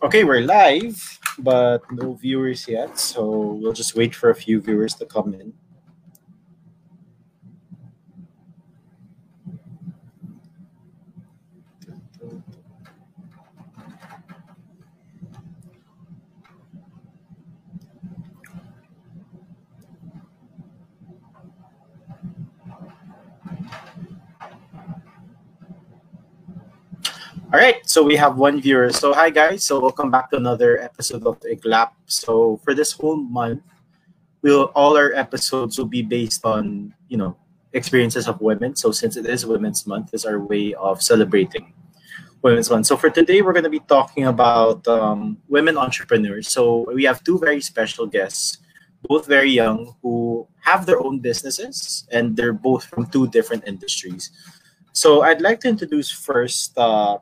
Okay, we're live, but no viewers yet, so we'll just wait for a few viewers to come in. All right, so we have one viewer. So hi guys, so welcome back to another episode of Iglap. So for this whole month, we'll all our episodes will be based on you know experiences of women. So since it is Women's Month, is our way of celebrating Women's Month. So for today, we're going to be talking about um, women entrepreneurs. So we have two very special guests, both very young, who have their own businesses, and they're both from two different industries. So I'd like to introduce first uh,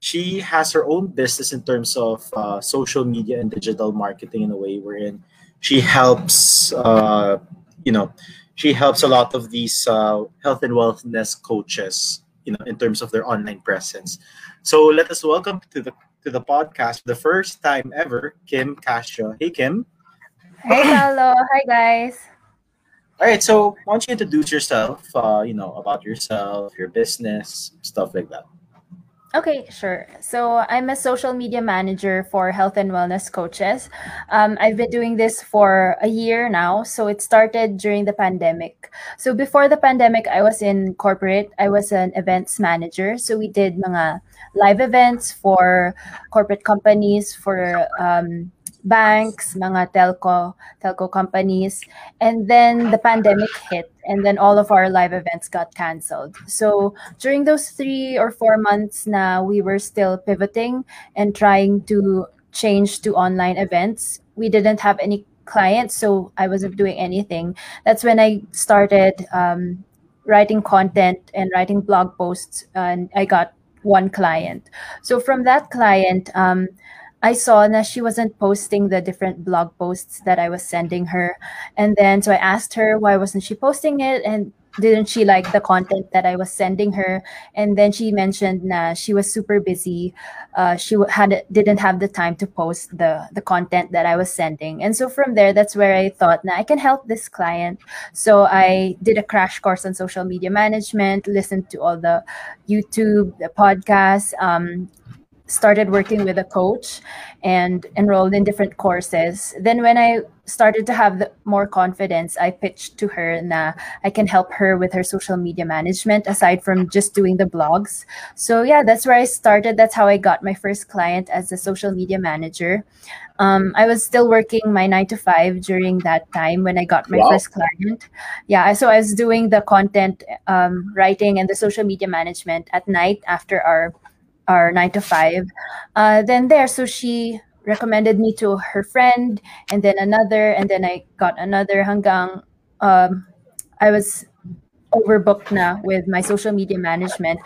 she has her own business in terms of uh, social media and digital marketing in a way wherein she helps uh, you know she helps a lot of these uh, health and wellness coaches you know in terms of their online presence. So let us welcome to the to the podcast the first time ever kim Castro. hey kim. Hey hello. Hi guys. All right so why don't you introduce yourself uh, you know about yourself your business stuff like that Okay, sure. So I'm a social media manager for health and wellness coaches. Um, I've been doing this for a year now. So it started during the pandemic. So before the pandemic, I was in corporate. I was an events manager. So we did mga live events for corporate companies, for um, banks, mga telco, telco companies. And then the pandemic hit and then all of our live events got canceled. So during those 3 or 4 months na we were still pivoting and trying to change to online events, we didn't have any clients, so I wasn't doing anything. That's when I started um, writing content and writing blog posts and I got one client. So from that client, um, I saw that she wasn't posting the different blog posts that I was sending her. And then so I asked her why wasn't she posting it and didn't she like the content that I was sending her? And then she mentioned that she was super busy. Uh, she had didn't have the time to post the the content that I was sending. And so from there, that's where I thought, now I can help this client. So I did a crash course on social media management, listened to all the YouTube, the podcasts, um, started working with a coach and enrolled in different courses. Then when I started to have the, more confidence, I pitched to her that I can help her with her social media management aside from just doing the blogs. So yeah, that's where I started. That's how I got my first client as a social media manager. Um, I was still working my nine to five during that time when I got my wow. first client. Yeah, so I was doing the content um, writing and the social media management at night after our our nine to five. Uh, then there, so she recommended me to her friend, and then another, and then I got another. Hanggang um, I was overbooked now with my social media management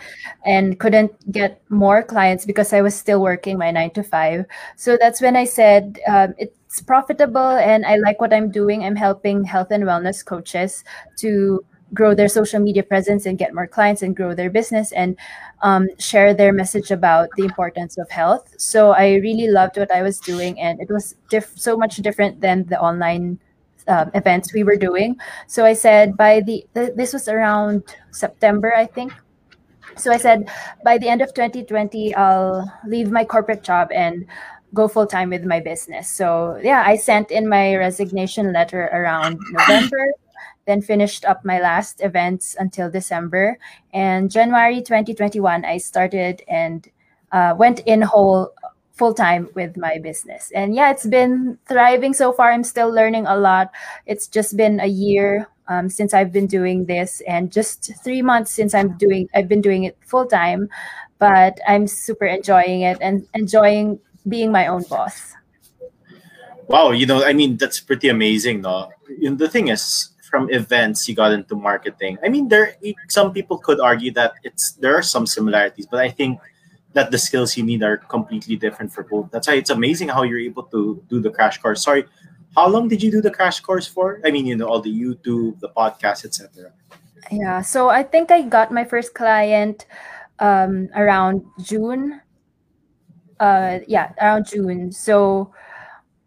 and couldn't get more clients because I was still working my nine to five. So that's when I said um, it's profitable and I like what I'm doing. I'm helping health and wellness coaches to grow their social media presence and get more clients and grow their business and um, share their message about the importance of health. So I really loved what I was doing, and it was diff- so much different than the online um, events we were doing. So I said by the th- this was around September, I think. So I said by the end of 2020, I'll leave my corporate job and go full time with my business. So yeah, I sent in my resignation letter around November then finished up my last events until December. And January 2021, I started and uh, went in whole full time with my business. And yeah, it's been thriving so far. I'm still learning a lot. It's just been a year um, since I've been doing this, and just three months since I'm doing. I've been doing it full time, but I'm super enjoying it and enjoying being my own boss. Wow, you know, I mean, that's pretty amazing, no? The thing is, from events you got into marketing. I mean there some people could argue that it's there are some similarities but i think that the skills you need are completely different for both. That's why it's amazing how you're able to do the crash course. Sorry how long did you do the crash course for? I mean you know all the youtube the podcast etc yeah so i think i got my first client um, around june. Uh, yeah, around June. So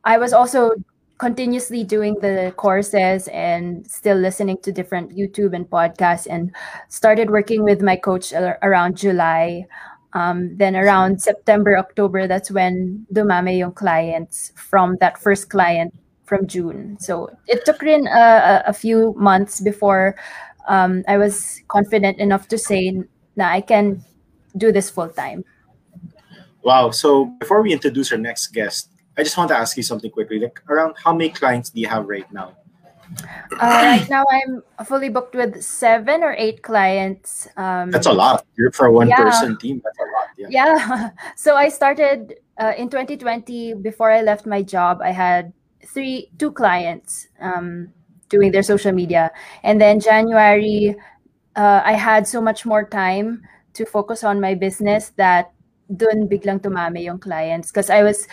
I was also continuously doing the courses and still listening to different YouTube and podcasts and started working with my coach around July. Um, then around September, October, that's when dumami yung clients from that first client from June. So it took in a, a few months before um, I was confident enough to say that I can do this full time. Wow. So before we introduce our next guest, I just want to ask you something quickly. Like around how many clients do you have right now? Uh, right now, I'm fully booked with seven or eight clients. Um, that's a lot. You're for a one yeah. person team. That's a lot. Yeah. yeah. So I started uh, in 2020. Before I left my job, I had three, two clients um, doing their social media, and then January, uh, I had so much more time to focus on my business that dun biglang tumami yung clients because I was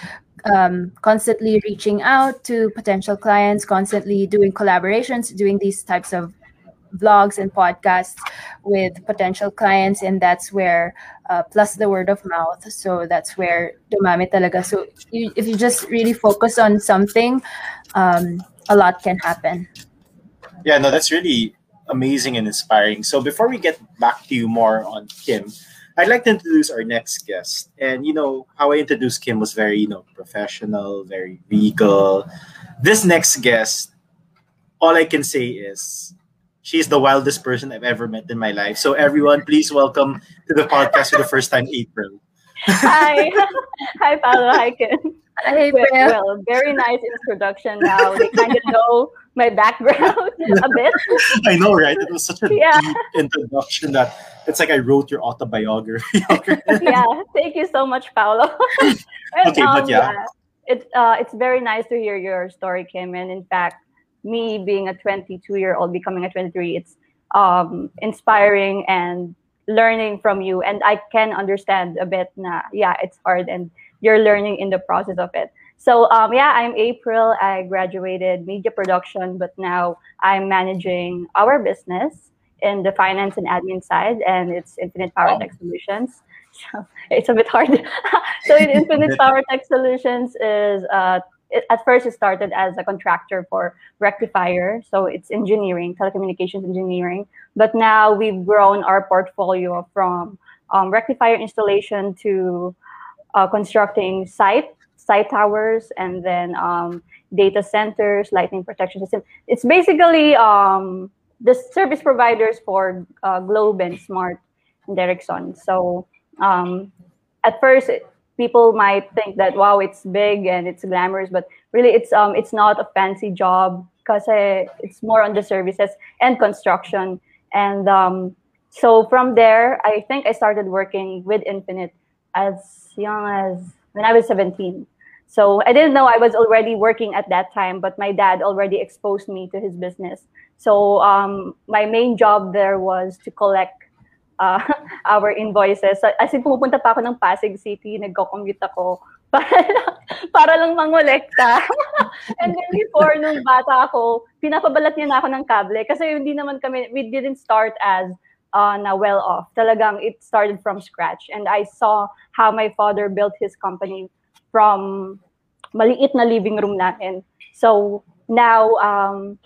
um, constantly reaching out to potential clients, constantly doing collaborations, doing these types of vlogs and podcasts with potential clients and that's where uh, plus the word of mouth. So that's where dumami talaga. So you, if you just really focus on something um, a lot can happen. Yeah no that's really amazing and inspiring. So before we get back to you more on kim I'd like to introduce our next guest. And you know, how I introduced Kim was very, you know, professional, very regal. This next guest, all I can say is she's the wildest person I've ever met in my life. So everyone, please welcome to the podcast for the first time, April. Hi. Hi, Paolo. Hi, Kim. Hi, well, well, very nice introduction now. They kind of know my background a bit. I know, right? It was such a yeah. deep introduction that it's like I wrote your autobiography. yeah, thank you so much, Paolo. and, okay, um, but yeah. yeah. It, uh, it's very nice to hear your story, Kim. And in fact, me being a 22 year old becoming a 23, it's um, inspiring and learning from you. And I can understand a bit, na, yeah, it's hard and you're learning in the process of it. So um, yeah, I'm April. I graduated media production, but now I'm managing our business in the finance and admin side, and it's Infinite Power Tech Solutions. So it's a bit hard. so Infinite Power Tech Solutions is uh, it, at first it started as a contractor for rectifier, so it's engineering, telecommunications engineering. But now we've grown our portfolio from um, rectifier installation to uh, constructing site site towers and then um, data centers, lightning protection system. It's basically um, the service providers for uh, Globe and Smart and Ericsson. So um, at first, people might think that wow, it's big and it's glamorous, but really, it's um, it's not a fancy job because it's more on the services and construction. And um, so from there, I think I started working with Infinite as young as when I was 17. So I didn't know I was already working at that time, but my dad already exposed me to his business. So um, my main job there was to collect uh, our invoices. As in, pumupunta pa ako ng Pasig City, nagko-commute ako para, para lang mangolekta. and then before, nung bata ako, pinapabalat niya na ako ng kable kasi hindi naman kami, we didn't start as uh, na well off. Talagang it started from scratch. And I saw how my father built his company from maliit na living room natin. So now, um,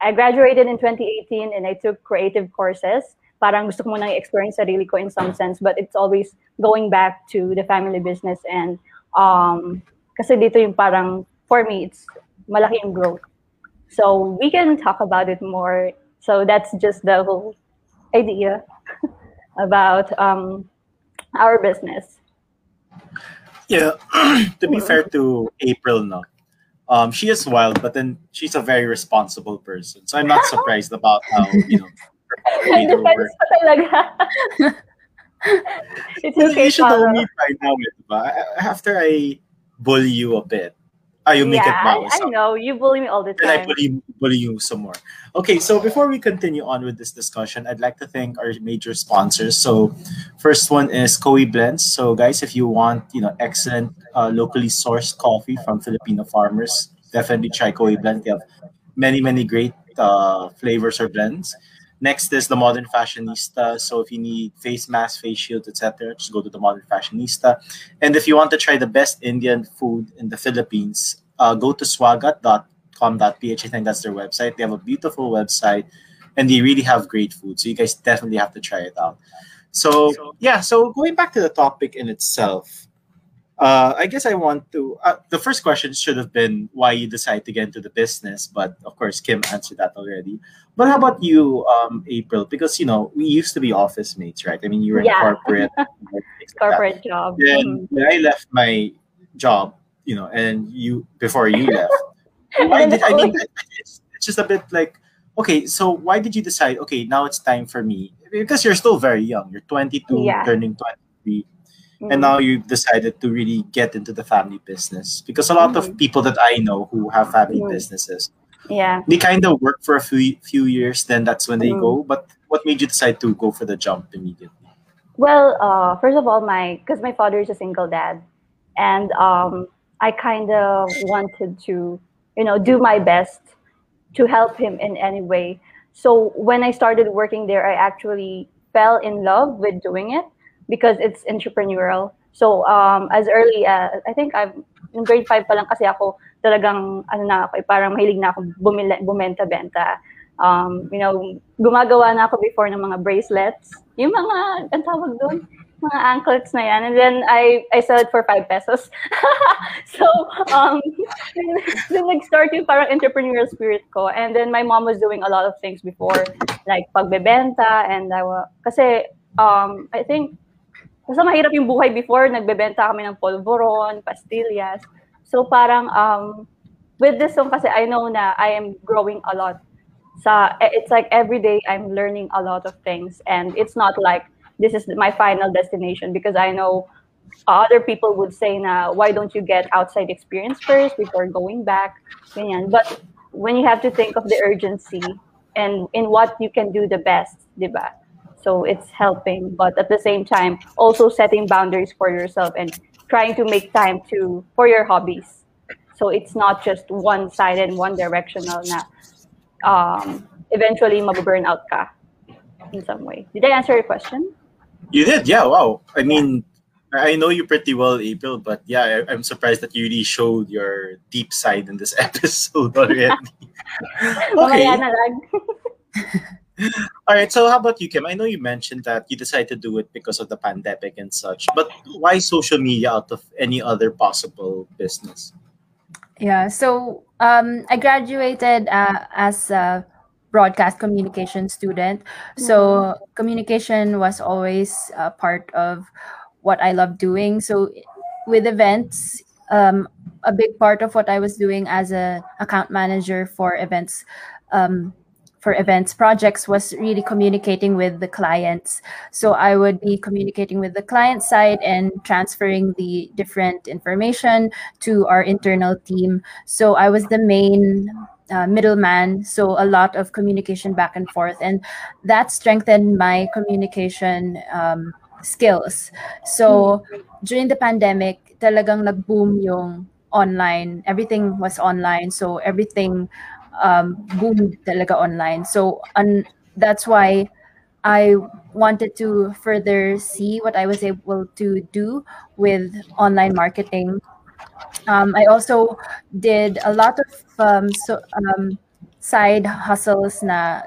I graduated in 2018 and I took creative courses. Parang gusto ko munang i-experience sarili ko in some sense, but it's always going back to the family business and um, kasi dito yung parang, for me, it's malaki yung growth. So we can talk about it more. So that's just the whole idea about um, our business. Yeah, to be fair to April, no, um, she is wild, but then she's a very responsible person. So I'm not surprised about how you know. It's okay. You should know me by now, After I bully you a bit, Ah, you make yeah, it. I, I know. You bully me all the time. I bully, bully you some more. Okay, so before we continue on with this discussion, I'd like to thank our major sponsors. So first one is Coe Blends. So guys, if you want, you know, excellent uh, locally sourced coffee from Filipino farmers, definitely try Coe Blends. They have many, many great uh, flavors or blends. Next is the Modern Fashionista. So if you need face mask, face shield, etc., just go to the Modern Fashionista. And if you want to try the best Indian food in the Philippines, uh, go to swagat.com.ph. I think that's their website. They have a beautiful website, and they really have great food. So you guys definitely have to try it out. So yeah, so going back to the topic in itself, uh, I guess I want to. Uh, the first question should have been why you decide to get into the business, but of course Kim answered that already. But how about you, um, April? Because you know we used to be office mates, right? I mean, you were in Yeah. corporate. Corporate job. Then Mhm. when I left my job, you know, and you before you left, why did I mean? It's, it's just a bit like, okay, so why did you decide? Okay, now it's time for me because you're still very young. You're 22, Yeah. turning 23 Mhm. and now you've decided to really get into the family business because a lot of Mhm. people that i know who have family Mhm. businesses yeah. they kind of work for a few, few years then that's when they go but what made you decide to go for the jump immediately Well, uh, first of all, my because my father is a single dad, and um, I kind of wanted to, you know, do my best to help him in any way. So when I started working there, I actually fell in love with doing it because it's entrepreneurial. So um, as early as I think I'm in grade five pa lang kasi ako talagang ano na ako, eh, parang mahilig na ako bumila, bumenta-benta. Um, you know, gumagawa na ako before ng mga bracelets. Yung mga, ang tawag doon? Mga anklets na yan. And then I, I sell it for five pesos. so, um, then nag-start yung parang entrepreneurial spirit ko. And then my mom was doing a lot of things before, like pagbebenta. And I wa- kasi, um, I think, basta mahirap yung buhay before, nagbebenta kami ng polvoron, pastillas. So parang, um, with this song kasi I know na I am growing a lot. Sa, it's like every day I'm learning a lot of things. And it's not like this is my final destination because I know other people would say na why don't you get outside experience first before going back? Ganyan. But when you have to think of the urgency and in what you can do the best diba so it's helping but at the same time also setting boundaries for yourself and trying to make time to for your hobbies. So it's not just one sided one directional na um eventually maburn out ka in some way. Did i answer your question you did yeah wow i mean i know you pretty well april but yeah I, i'm surprised that you really showed your deep side in this episode already okay Mamaya na lang. All right. So, how about you, Kim? I know you mentioned that you decided to do it because of the pandemic and such, but why social media out of any other possible business? Yeah, so um, I graduated uh, as a broadcast communication student. So communication was always a part of what I love doing. So with events, um, a big part of what I was doing as a account manager for events. Um, for events projects was really communicating with the clients so i would be communicating with the client side and transferring the different information to our internal team so i was the main uh, middleman so a lot of communication back and forth and that strengthened my communication um, skills so during the pandemic talagang nag-boom yung online everything was online so everything um, boomed talaga online so un- that's why I wanted to further see what I was able to do with online marketing. Um, I also did a lot of um, so, um, side hustles na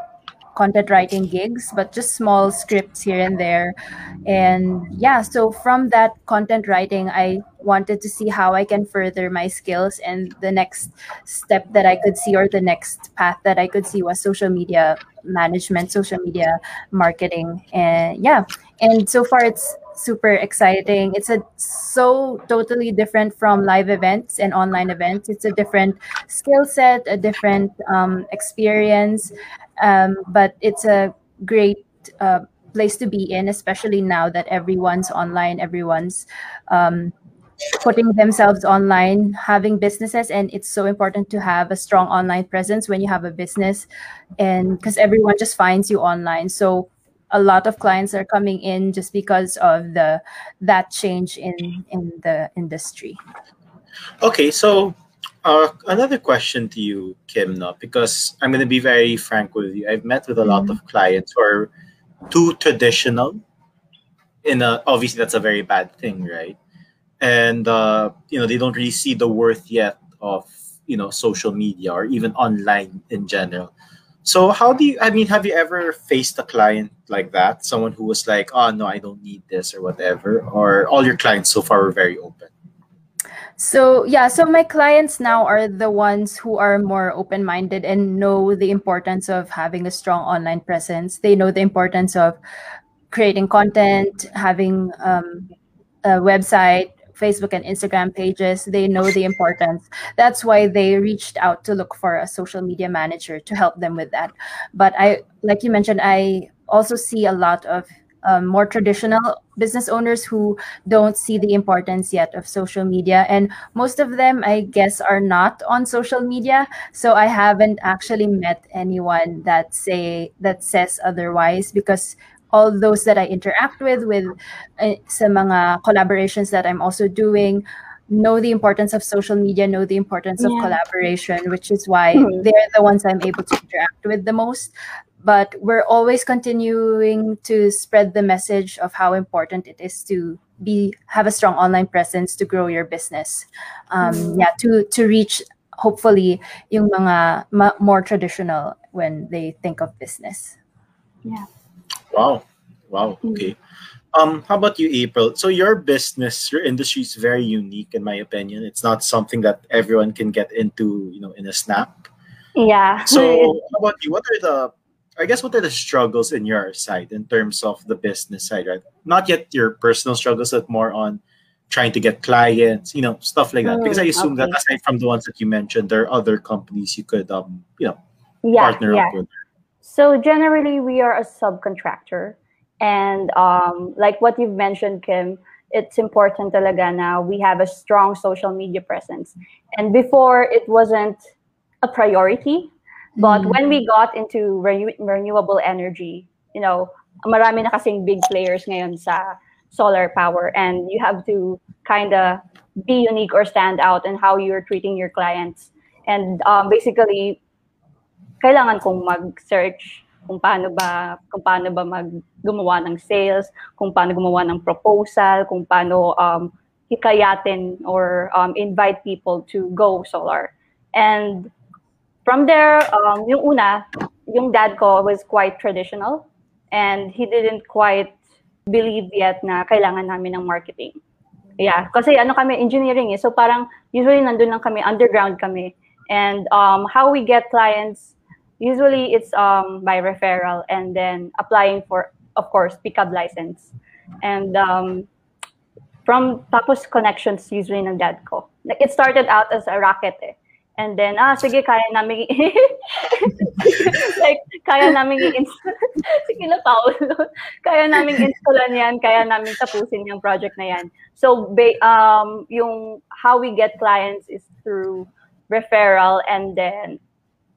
content writing gigs, but just small scripts here and there. And yeah, so from that content writing, I wanted to see how I can further my skills. And the next step that I could see, or the next path that I could see, was social media management, social media marketing. And yeah, and so far it's super exciting. It's a so totally different from live events and online events. It's a different skill set, a different um, experience, um, but it's a great uh, place to be in, especially now that everyone's online, everyone's um, putting themselves online, having businesses, and it's so important to have a strong online presence when you have a business, and because everyone just finds you online. So a lot of clients are coming in just because of the that change in in the industry. Okay, so Uh, another question to you, Kim, no? because I'm going to be very frank with you. I've met with a lot Mhm. of clients who are too traditional. In a, obviously, that's a very bad thing, right? And uh, you know they don't really see the worth yet of you know social media or even online in general. So how do you? I mean, have you ever faced a client like that? Someone who was like, "Oh no, I don't need this" or whatever, or all your clients so far were very open. So yeah, so my clients now are the ones who are more open-minded and know the importance of having a strong online presence. They know the importance of creating content, having um, a website, Facebook and Instagram pages. They know the importance. That's why they reached out to look for a social media manager to help them with that. But I, like you mentioned, I also see a lot of um, more traditional business owners who don't see the importance yet of social media and most of them i guess are not on social media so i haven't actually met anyone that say that says otherwise because all those that i interact with with uh, sa mga collaborations that i'm also doing know the importance of social media know the importance of collaboration which is why Mhm. they're the ones i'm able to interact with the most. But we're always continuing to spread the message of how important it is to be have a strong online presence to grow your business. Um Mm. yeah to to reach hopefully yung mga ma- more traditional when they think of business Wow. Wow. Mm. Okay. Um, how about you, April? So your business, your industry is very unique in my opinion. It's not something that everyone can get into, you know, in a snap. Yeah. So how about you? What are the I guess what are the struggles in your side in terms of the business side, right? Not yet your personal struggles, but more on trying to get clients, you know, stuff like that. Because I assume that aside from the ones that you mentioned, there are other companies you could um, you know, yeah, partner yeah. up with. So generally, we are a subcontractor, and um, like what you've mentioned, Kim, it's important talaga now we have a strong social media presence. And before, it wasn't a priority, but Mm. when we got into renew- renewable energy, you know, marami na kasing big players ngayon sa solar power, and you have to kind of be unique or stand out in how you're treating your clients. And um, basically, kailangan kong mag-search kung paano ba kung paano ba mag gumawa ng sales, kung paano gumawa ng proposal, kung paano um, hikayatin or um, invite people to go solar. And from there, um, yung una, yung dad ko was quite traditional and he didn't quite believe yet na kailangan namin ng marketing. Yeah, kasi ano kami, engineering eh. So parang usually nandun lang kami, underground kami. And um, how we get clients, usually it's um, by referral and then applying for, of course, PCAB license. And um, from tapos connections usually ng dad ko. Like it started out as a racket eh. And then, ah, sige, kaya namin, like, kaya namin i-install, sige na, Paolo, kaya namin installan yan, kaya namin tapusin yung project na yan. So, um, yung how we get clients is through referral and then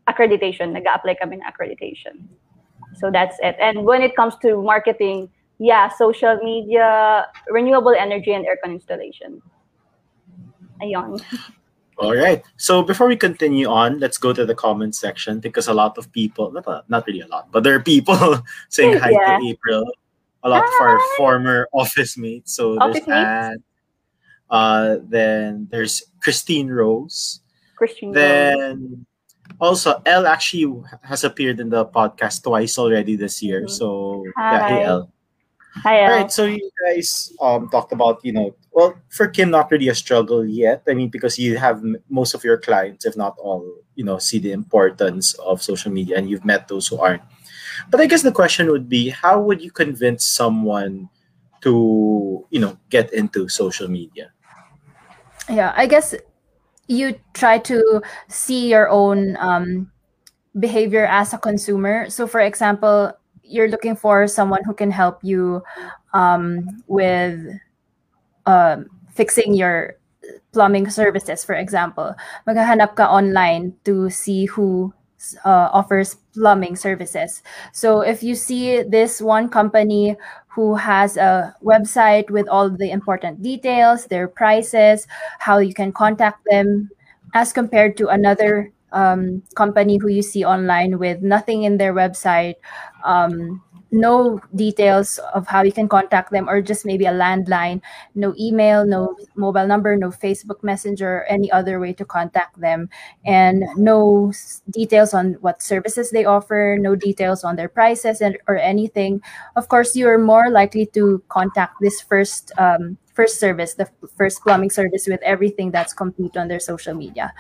accreditation. Nag-apply kami ng accreditation. So that's it. And when it comes to marketing, yeah, social media, renewable energy, and aircon installation. Ayun. All right. So before we continue on, let's go to the comment section because a lot of people, not, not really a lot, but there are people saying hi Yeah. to April. A lot of our former office mates. So there's Office mates? Anne. Uh, then there's Christine Rose. Christian. Rose. Also Elle actually has appeared in the podcast twice already this year. So yeah, hey Hi. Elle. Hi, Elle. right, so you guys um talked about you know well for Kim not really a struggle yet. I mean because you have m- most of your clients, if not all, you know, see the importance of social media, and you've met those who aren't. But I guess the question would be, how would you convince someone to you know get into social media? yeah i guess you try to see your own um, behavior as a consumer. So for example you're looking for someone who can help you um, with um, fixing your plumbing services for example. Maghahanap ka online to see who uh, offers plumbing services. So if you see this one company who has a website with all the important details their prices how you can contact them as compared to another um, company who you see online with nothing in their website, um, no details of how you can contact them, or just maybe a landline, no email, no mobile number, no Facebook Messenger, any other way to contact them, and no details on what services they offer, no details on their prices and, or anything. Of course, you're more likely to contact this first um, first service, the first plumbing service with everything that's complete on their social media.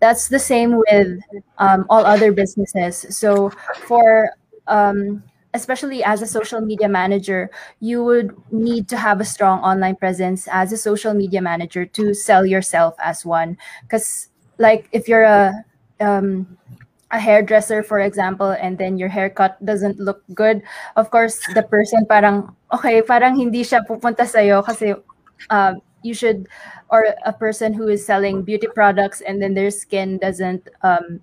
That's the same with um, all other businesses. So for um, especially as a social media manager, you would need to have a strong online presence as a social media manager to sell yourself as one. Because, like, if you're a um, a hairdresser, for example, and then your haircut doesn't look good, of course, the person parang, okay, parang hindi siya pupunta sa'yo kasi uh, you should, or a person who is selling beauty products and then their skin doesn't um,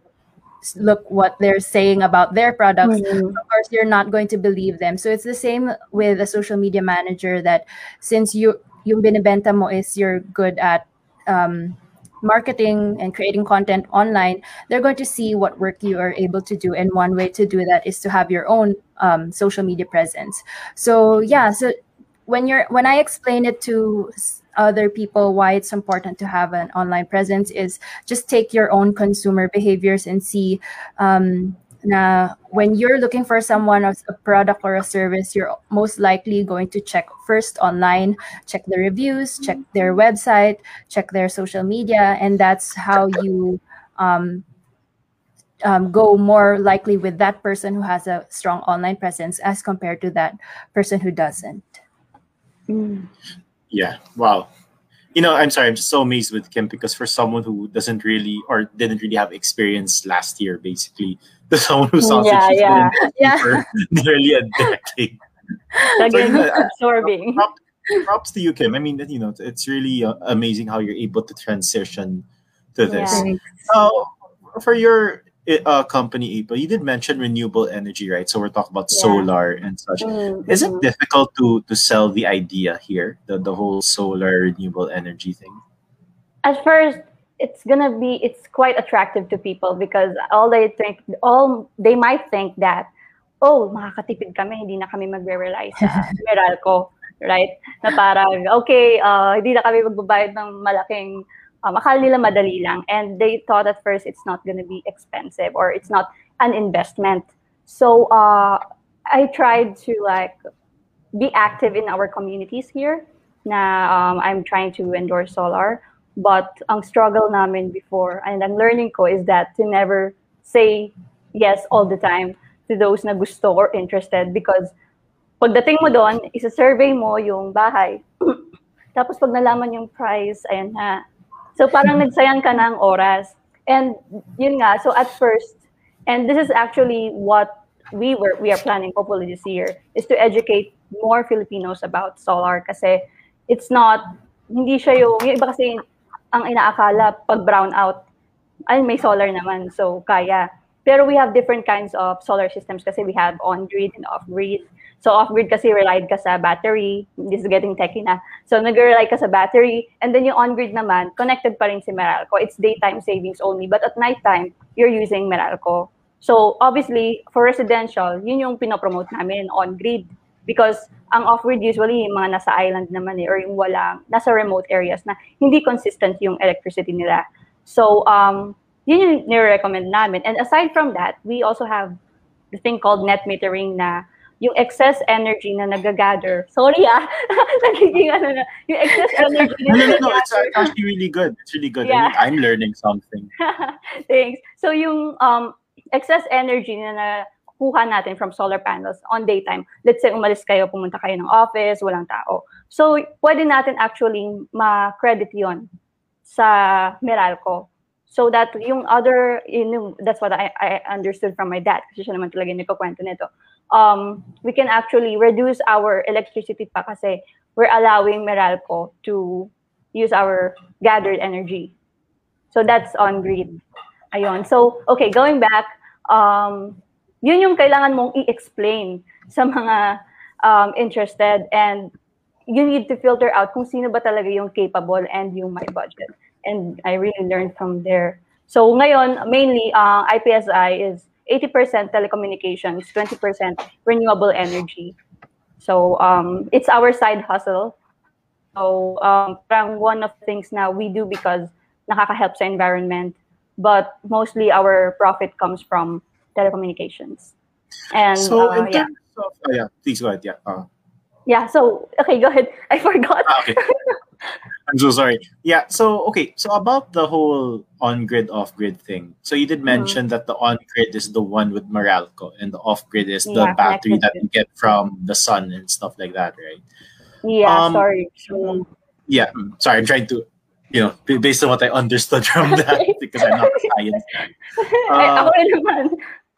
look what they're saying about their products mm-hmm. of course you're not going to believe them. So it's the same with a social media manager that since you yung binibenta mo is you're good at um, marketing and creating content online they're going to see what work you are able to do. And one way to do that is to have your own um, social media presence. So yeah so when you're when i explain it to other people why it's important to have an online presence is just take your own consumer behaviors and see um, na when you're looking for someone as a product or a service, you're most likely going to check first online, check the reviews, check their website, check their social media, and that's how you um, um, go more likely with that person who has a strong online presence as compared to that person who doesn't. Mm. Yeah. Wow. You know, I'm sorry. I'm just so amazed with Kim because for someone who doesn't really or didn't really have experience last year, basically, to someone who sounds yeah, like yeah. yeah. for nearly a decade. Again, so, you know, absorbing. Props, props to you, Kim. I mean, you know, it's really uh, amazing how you're able to transition to this. Yeah. Uh, for your uh, company April, you did mention renewable energy, right? So we're talking about yeah. solar and such. Mm-hmm. Is it difficult to to sell the idea here, the the whole solar renewable energy thing? At first, it's gonna be it's quite attractive to people because all they think all they might think that oh makakatipid kami hindi na kami magre-rely sa Meralco right na parang okay uh, hindi na kami magbabayad ng malaking um, akala nila madali lang. And they thought at first it's not going to be expensive or it's not an investment. So uh, I tried to like be active in our communities here. Na um, I'm trying to endorse solar. But ang struggle namin before and ang learning ko is that to never say yes all the time to those na gusto or interested because pagdating mo doon, isa-survey mo yung bahay. Tapos pag nalaman yung price, ayan na, So parang nagsayang ka ng oras. And yun nga, so at first, and this is actually what we were we are planning hopefully this year is to educate more Filipinos about solar. Kasi it's not hindi siya yung, yung iba kasi ang inaakala pag brown out ay may solar naman so kaya. Pero we have different kinds of solar systems kasi we have on grid and off grid So off-grid kasi relied ka sa battery. This is getting techy na. So nag-rely ka sa battery. And then yung on-grid naman, connected pa rin si Meralco. It's daytime savings only. But at nighttime, you're using Meralco. So obviously, for residential, yun yung pinopromote namin on-grid. Because ang off-grid usually yung mga nasa island naman eh, or yung wala, nasa remote areas na hindi consistent yung electricity nila. So, um, yun yung nire-recommend namin. And aside from that, we also have the thing called net metering na yung excess energy na nagagather. Sorry ah, nagiging ano na, yung excess energy na no, no, no, it's actually really good. It's really good. Yeah. I am learning something. Thanks. So yung um, excess energy na nakuha natin from solar panels on daytime, let's say umalis kayo, pumunta kayo ng office, walang tao. So pwede natin actually ma-credit yon sa Meralco. So that yung other, yung, that's what I, I understood from my dad kasi siya naman talaga yung nagkukwento nito um, we can actually reduce our electricity pa kasi we're allowing Meralco to use our gathered energy. So that's on grid. Ayun. So, okay, going back, um, yun yung kailangan mong i-explain sa mga um, interested and you need to filter out kung sino ba talaga yung capable and yung may budget. and I really learned from there. So ngayon, mainly, uh, IPSI is 80% telecommunications, 20% renewable energy. So um, it's our side hustle. So um, one of the things now we do because nakaka-help sa environment, but mostly our profit comes from telecommunications. And So uh, in yeah. terms of oh, yeah, please go ahead. Yeah. Uh, Yeah, so okay, go ahead. I forgot. Ah, okay. I'm so sorry. Yeah. So okay. So about the whole on-grid, off-grid thing. So you did Mm-hmm. mention that the on-grid is the one with Meralco, and the off-grid is the Yeah, battery that you get from the sun and stuff like that, right? yeah, Um, sorry. Mm. Yeah. mm, Sorry, I'm trying to, you know, based on what I understood from that, because I'm not a science. Uh.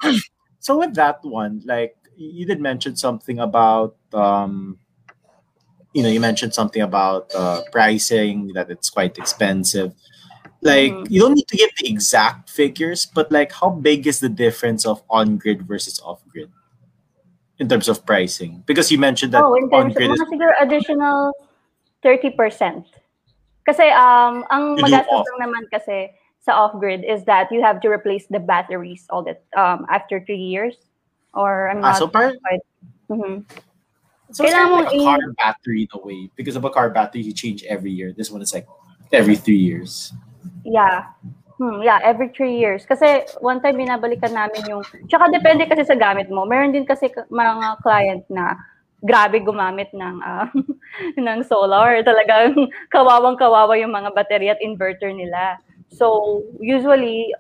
So with that one, like you did mention something about um you know, you mentioned something about uh pricing that it's quite expensive. Like Mhm. you don't need to give the exact figures, but like how big is the difference of on-grid versus off-grid in terms of pricing? Because you mentioned that Oh, in terms of on-grid is siguro additional 30%. Kasi um, ang magastos off. lang naman kasi sa off-grid is that you have to replace the batteries all that um, after three years. Or I'm ah, not so par- quite... So it's kind of like a car battery in a way because of a car battery you change every year. This one is like every three years. Yeah. Hmm, yeah, every three years. Kasi one time binabalikan namin yung... Tsaka depende kasi sa gamit mo. Meron din kasi mga client na grabe gumamit ng ah, ng solar. Talagang kawawang-kawawa yung mga battery at inverter nila. So, usually,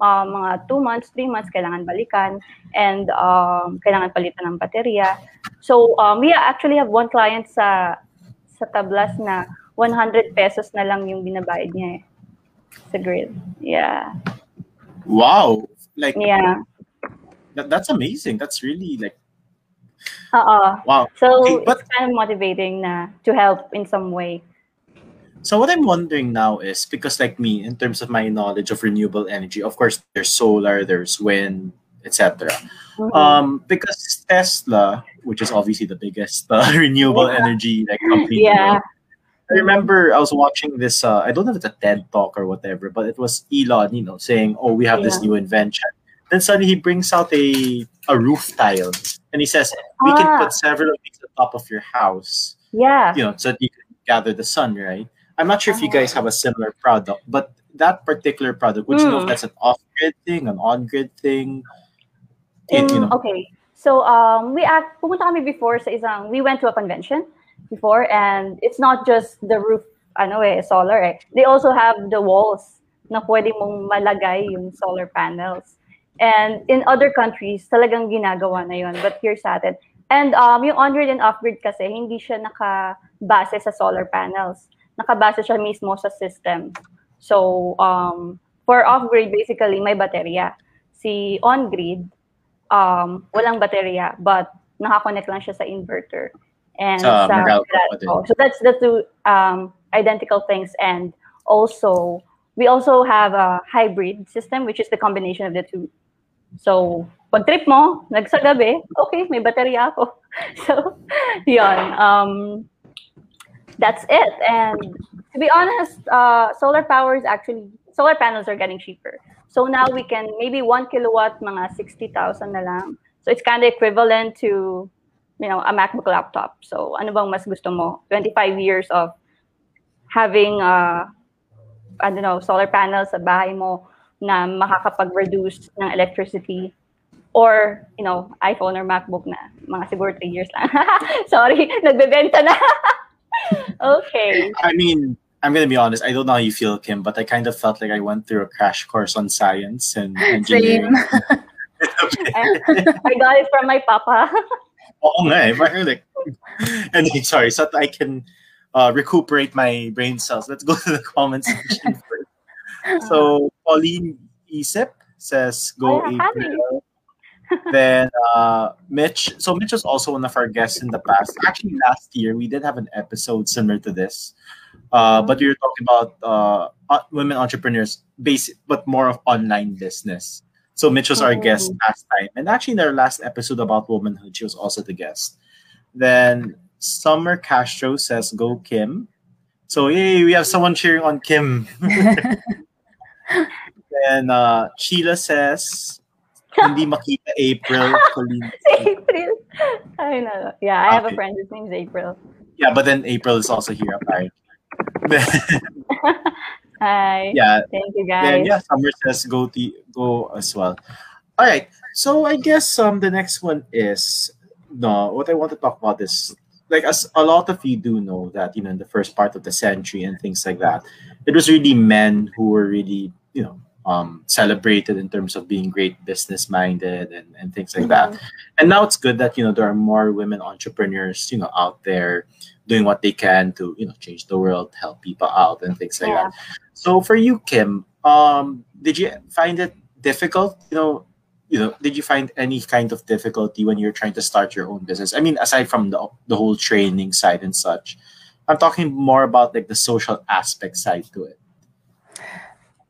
uh, mga two months, three months, kailangan balikan and um, kailangan palitan ng baterya. So, um, we actually have one client sa sa Tablas na 100 pesos na lang yung binabayad niya eh, sa grid. Yeah. Wow. Like Yeah. that, that's amazing. That's really like Oo. wow. So, Okay, but- it's kind of motivating na to help in some way. So what I'm wondering now is because like me, in terms of my knowledge of renewable energy, of course there's solar, there's wind, etc. Mhm. Um, because Tesla, which is obviously the biggest uh, renewable Yeah. energy like company, Yeah. I remember I was watching this. Uh, I don't know if it's a TED talk or whatever, but it was Elon, you know, saying, "Oh, we have this new invention." Then suddenly he brings out a a roof tile, and he says, "We can Ah. put several of these on top of your house." Yeah. you know, so that you can gather the sun, right? I'm not sure if you guys have a similar product, but that particular product, would you know if Mm. that's an off-grid thing, an on-grid thing? It- you know, okay. So um, we act, pumunta kami before sa isang, we went to a convention before and it's not just the roof, ano eh, solar eh. They also have the walls na pwede mong malagay yung solar panels. And in other countries, talagang ginagawa na yun. But here sa atin. And um, yung on-grid and off-grid kasi, hindi siya nakabase sa solar panels. Nakabase siya mismo sa system. So, um, for off-grid, basically, may baterya. Si on-grid, um, walang baterya, but nakakonect lang siya sa inverter. And Sa pa Meralco. din. So that's the two um, identical things. And also, we also have a hybrid system, which is the combination of the two. So, pag trip mo, nagsagabi, okay, may baterya ako. So, yun. Um, that's it. And to be honest, uh, solar power is actually, solar panels are getting cheaper. So now we can, maybe one kilowatt, mga 60,000 na lang. So it's kind of equivalent to, you know, a MacBook laptop. So ano bang mas gusto mo? 25 years of having, uh, I don't know, solar panels sa bahay mo na makakapag-reduce ng electricity or, you know, iPhone or MacBook na mga siguro 3 years lang. Sorry, nagbebenta na. okay. I mean, I'm gonna be honest. I don't know how you feel, Kim, but I kind of felt like I went through a crash course on science and engineering. Same. I got it from my papa. Oo nga eh, like, and sorry, so that I can uh, recuperate my brain cells. Let's go to the comment section first. So Pauline Isip says, "Go Oh, April." Then uh, Mitch. So Mitch was also one of our guests in the past. Actually, last year we did have an episode similar to this, uh, but we were talking about uh, uh, women entrepreneurs, basic but more of online business. So Mitch was our guest last time, and actually in our last episode about womanhood, she was also the guest. Then Summer Castro says, "Go Kim." So yay, we have someone cheering on Kim. and uh, Sheila says, hindi makita April. April. I know. Yeah, I have a friend. His name's April. Yeah, but then April is also here apparently. Hi. Yeah. Thank you, guys. Then, yeah, Summer says go to go as well. All right. So I guess um the next one is no. What I want to talk about is like as a lot of you do know that you know in the first part of the century and things like that, it was really men who were really you know um, celebrated in terms of being great business minded and, and things like mm-hmm. that. And now it's good that you know there are more women entrepreneurs you know out there doing what they can to you know change the world, help people out, and things like yeah. that. So for you, Kim, um, did you find it difficult? You know, you know, did you find any kind of difficulty when you're trying to start your own business? I mean, aside from the the whole training side and such, I'm talking more about like the social aspect side to it.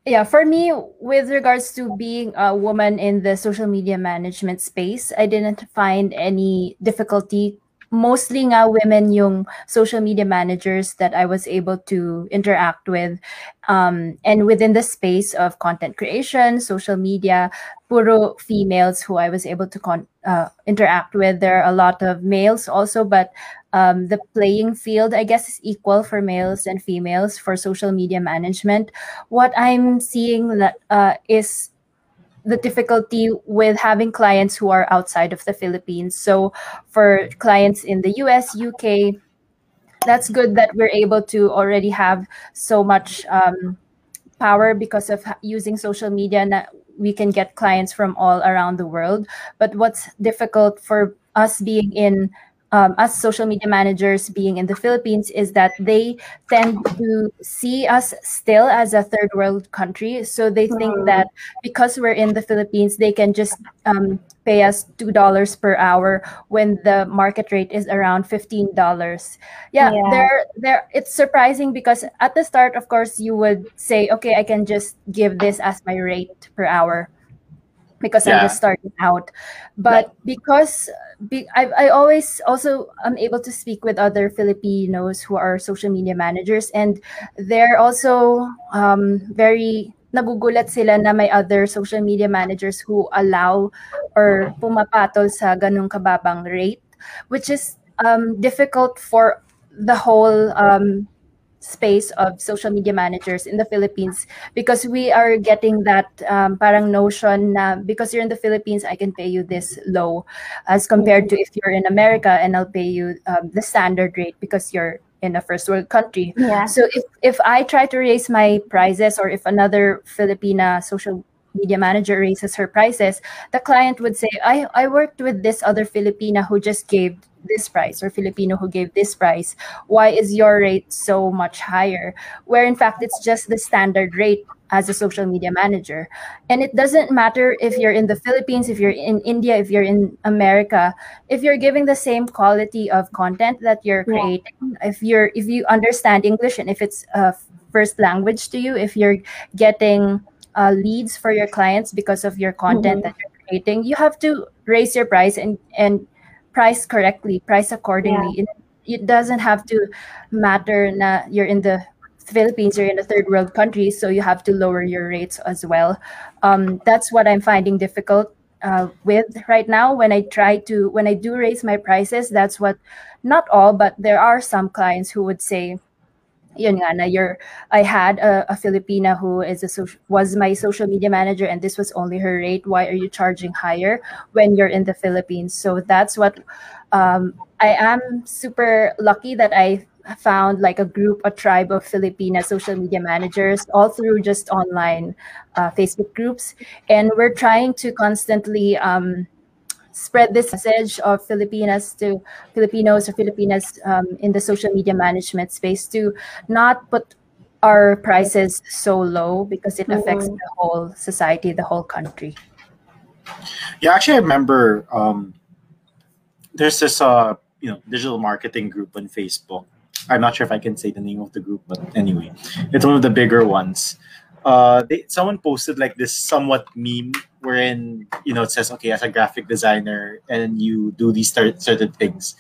Yeah, for me, with regards to being a woman in the social media management space, I didn't find any difficulty mostly nga women yung social media managers that I was able to interact with. Um, and within the space of content creation, social media, puro females who I was able to con- uh, interact with. There are a lot of males also, but um, the playing field, I guess, is equal for males and females for social media management. What I'm seeing that, uh, is the difficulty with having clients who are outside of the Philippines. So for clients in the US, UK, that's good that we're able to already have so much um, power because of using social media and we can get clients from all around the world. But what's difficult for us being in um, us social media managers being in the Philippines is that they tend to see us still as a third world country. So they think mm. that because we're in the Philippines, they can just um, pay us two dollars per hour when the market rate is around fifteen dollars. Yeah, yeah, they're there. It's surprising because at the start, of course, you would say, okay, I can just give this as my rate per hour because yeah. I'm just starting out. But because be, I, I always also am able to speak with other Filipinos who are social media managers, and they're also um, very nagugulat sila na may other social media managers who allow or pumapatol sa ganung kababang rate, which is um, difficult for the whole um, space of social media managers in the Philippines because we are getting that um, parang notion na because you're in the Philippines, I can pay you this low as compared to if you're in America and I'll pay you um, the standard rate because you're in a first world country. Yeah. So if, if I try to raise my prices or if another Filipina social media manager raises her prices, the client would say, I, I worked with this other Filipina who just gave this price or Filipino who gave this price. Why is your rate so much higher? Where in fact it's just the standard rate as a social media manager. And it doesn't matter if you're in the Philippines, if you're in India, if you're in America, if you're giving the same quality of content that you're creating, yeah. if you're if you understand English and if it's a first language to you, if you're getting uh, leads for your clients because of your content mm-hmm. that you're creating, you have to raise your price and and price correctly, price accordingly. Yeah. It, it doesn't have to matter na you're in the Philippines, you're in a third world country, so you have to lower your rates as well. Um, that's what I'm finding difficult uh, with right now. When I try to, when I do raise my prices, that's what, not all, but there are some clients who would say, yun nga, na you're, I had a, a Filipina who is a social, was my social media manager and this was only her rate. Why are you charging higher when you're in the Philippines? So that's what um, I am super lucky that I found like a group, a tribe of Filipina social media managers all through just online uh, Facebook groups. And we're trying to constantly um, spread this message of Filipinas to Filipinos or Filipinas um, in the social media management space to not put our prices so low because it affects mm-hmm. the whole society, the whole country. Yeah, actually, I remember um, there's this uh, you know digital marketing group on Facebook. I'm not sure if I can say the name of the group, but anyway, it's one of the bigger ones. Uh, they, someone posted like this somewhat meme wherein you know it says okay as a graphic designer and you do these certain things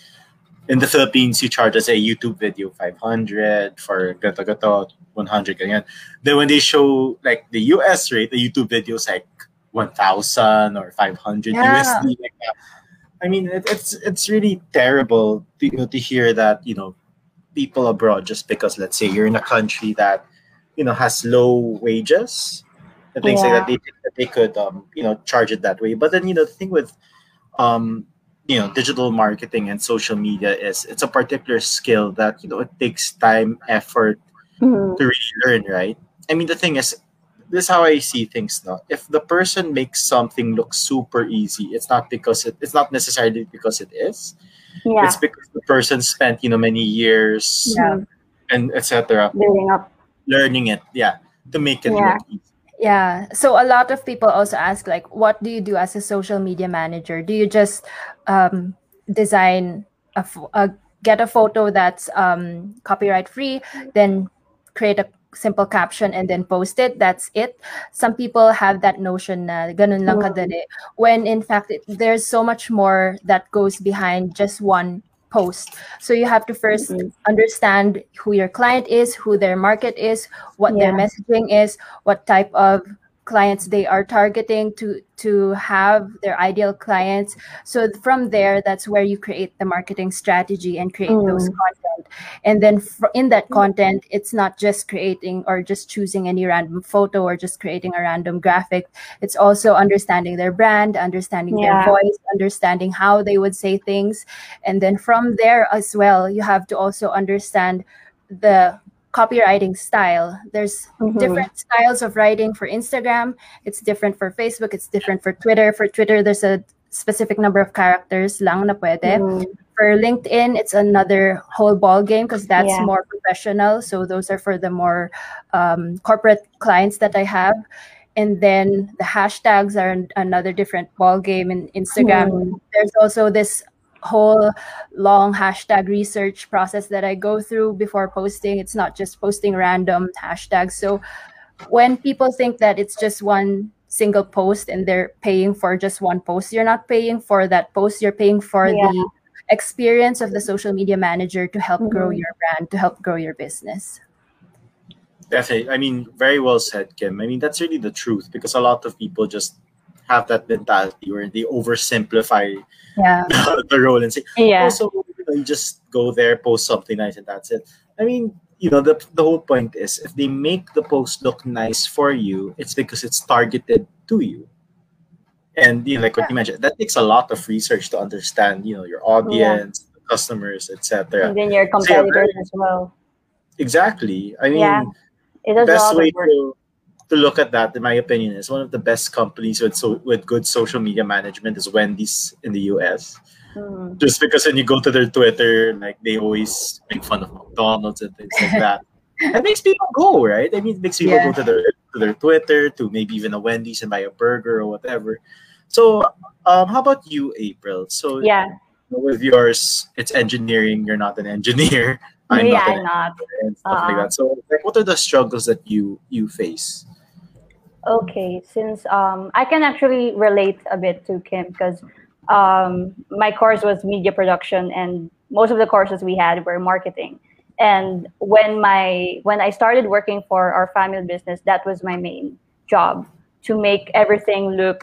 in the Philippines, you charge us a YouTube video 500 for gato gato 100 ganyan. Then when they show like the US rate, the YouTube video is like 1,000 or 500 Yeah. USD. Like that. I mean, it, it's it's really terrible to, you know, to hear that you know people abroad just because let's say you're in a country that you know has low wages and things like that. They think that they could um you know charge it that way. But then you know the thing with um you know digital marketing and social media is it's a particular skill that you know it takes time effort Mhm. to really learn right i mean the thing is this is how i see things now if the person makes something look super easy it's not because it, it's not necessarily because it is Yeah. it's because the person spent you know many years Yeah. and etc Building up. learning it yeah to make it Yeah. look easy Yeah. So a lot of people also ask like what do you do as a social media manager? Do you just um, design a, a get a photo that's um, copyright free, then create a simple caption and then post it. That's it. Some people have that notion na ganun lang kadali. When in fact it, there's so much more that goes behind just one post. So you have to 1st Mhm. understand who your client is, who their market is, what their messaging is, what type of clients they are targeting to to have their ideal clients. So from there that's where you create the marketing strategy and create those Mm. content. And then fr- in that content it's not just creating or just choosing any random photo or just creating a random graphic. It's also understanding their brand understanding their voice understanding how they would say things. And then from there as well you have to also understand the copywriting style there's Mhm. different styles of writing for Instagram. It's different for Facebook. It's different for Twitter. For Twitter, there's a specific number of characters lang na pwede. Mhm. For LinkedIn, it's another whole ball game because that's Yeah. more professional. So those are for the more um, corporate clients that I have. And then the hashtags are an- another different ball game in Instagram. Mhm. There's also this whole long hashtag research process that I go through before posting. It's not just posting random hashtags. So when people think that it's just one single post and they're paying for just one post, you're not paying for that post. You're paying for Yeah. the experience of the social media manager to help grow Mhm. your brand, to help grow your business. Definitely. I mean, very well said, Kim. I mean, that's really the truth because a lot of people just have that mentality where they oversimplify Yeah. the role and say, Yeah. Oh, also, you, know, you just go there, post something nice, and that's it. I mean, you know, the, the whole point is if they make the post look nice for you, it's because it's targeted to you. And you know, like what you mentioned, that takes a lot of research to understand, you know, your audience, customers, etc. And then your So, yeah, competitors as well. Exactly. I mean, Yeah. It does best way to to look at that, in my opinion, is one of the best companies with so with good social media management is Wendy's in the US. Mhm. Just because when you go to their Twitter, like they always make fun of McDonald's and things like that. It makes people go, right? I mean, it makes people Yeah. go to their to their Twitter, to maybe even a Wendy's and buy a burger or whatever. So, um, how about you, April? So, Yeah. with yours, it's engineering. You're not an engineer. I'm yeah, not an I'm not. and stuff like Uh-uh. that. So, like, what are the struggles that you you face? Okay, since um, I can actually relate a bit to Kim because um, my course was media production, and most of the courses we had were marketing. And when my when I started working for our family business, that was my main job to make everything look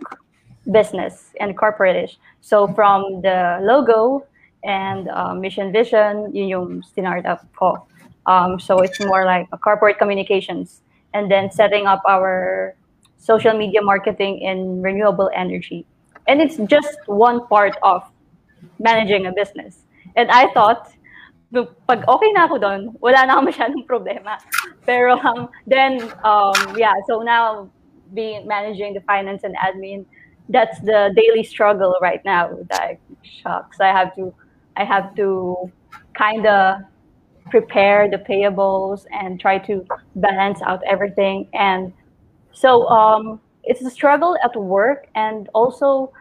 business and corporate-ish. So from the logo and uh, mission vision, yun yung up ko. Um, so it's more like a corporate communications and then setting up our social media marketing in renewable energy. And it's just one part of managing a business. And I thought, pag okay na ako doon, wala na ako masyadong problema. Pero um, then, um, yeah, so now being managing the finance and admin, that's the daily struggle right now. Like, shucks, I have to, I have to kind of prepare the payables and try to balance out everything. And so um, it's a struggle at work, and also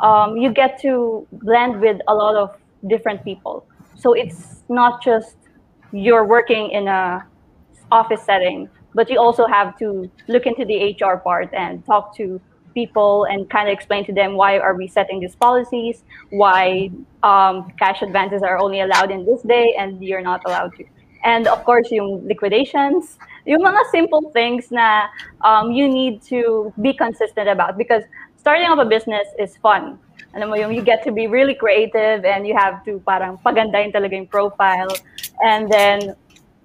um, you get to blend with a lot of different people. So it's not just you're working in a office setting, but you also have to look into the HR part and talk to people and kind of explain to them why are we setting these policies, why um, cash advances are only allowed in this day and you're not allowed to. And of course, yung liquidations, yung mga simple things na um, you need to be consistent about because starting up a business is fun. Alam mo yung you get to be really creative and you have to parang pagandahin talaga yung profile. And then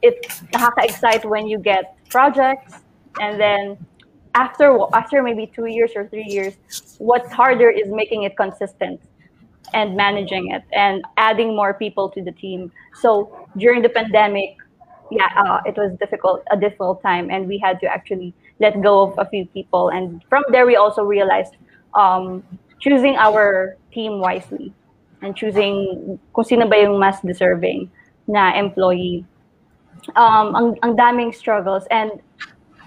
it's nakaka-excite when you get projects and then after after maybe two years or three years, what's harder is making it consistent and managing it and adding more people to the team. So during the pandemic, yeah, uh, it was difficult, a difficult time, and we had to actually let go of a few people. And from there, we also realized um, choosing our team wisely and choosing kung sino ba yung mas deserving na employee. Um, ang, ang daming struggles and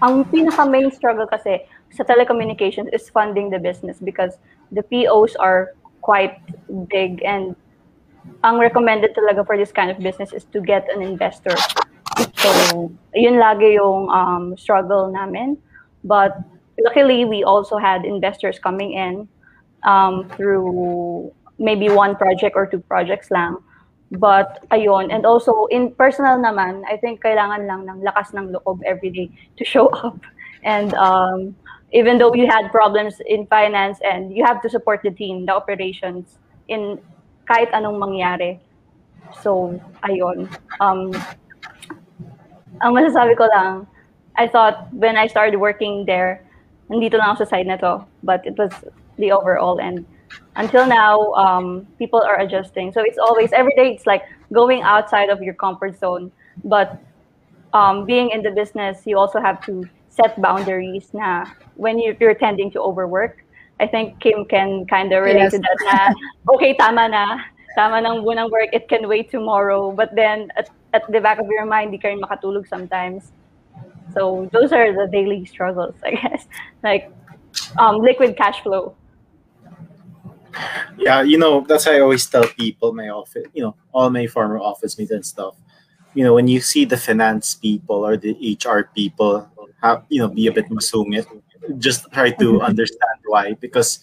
ang pinaka main struggle kasi sa telecommunications is funding the business because the POs are quite big and ang recommended talaga for this kind of business is to get an investor. So, yun lagi yung um, struggle namin. But luckily, we also had investors coming in um, through maybe one project or two projects lang. But ayun, and also in personal naman, I think kailangan lang ng lakas ng loob every day to show up. And um, even though you had problems in finance and you have to support the team, the operations in kahit anong mangyari. So, ayun. Um, ang masasabi ko lang, I thought when I started working there, nandito lang ako sa side na to, but it was the overall and until now, um, people are adjusting. So it's always every day. It's like going outside of your comfort zone. But um, being in the business, you also have to set boundaries. Na when you, you're tending to overwork, I think Kim can kind of relate Yes. to that. Na okay, tama na, tama ng bunang work. It can wait tomorrow. But then at, at the back of your mind, di ka rin makatulog sometimes. So those are the daily struggles, I guess. Like um, liquid cash flow. yeah, you know, that's why I always tell people my office, you know, all my former office mates and stuff. You know, when you see the finance people or the HR people, have, you know, be a bit masungit, just try to understand why. Because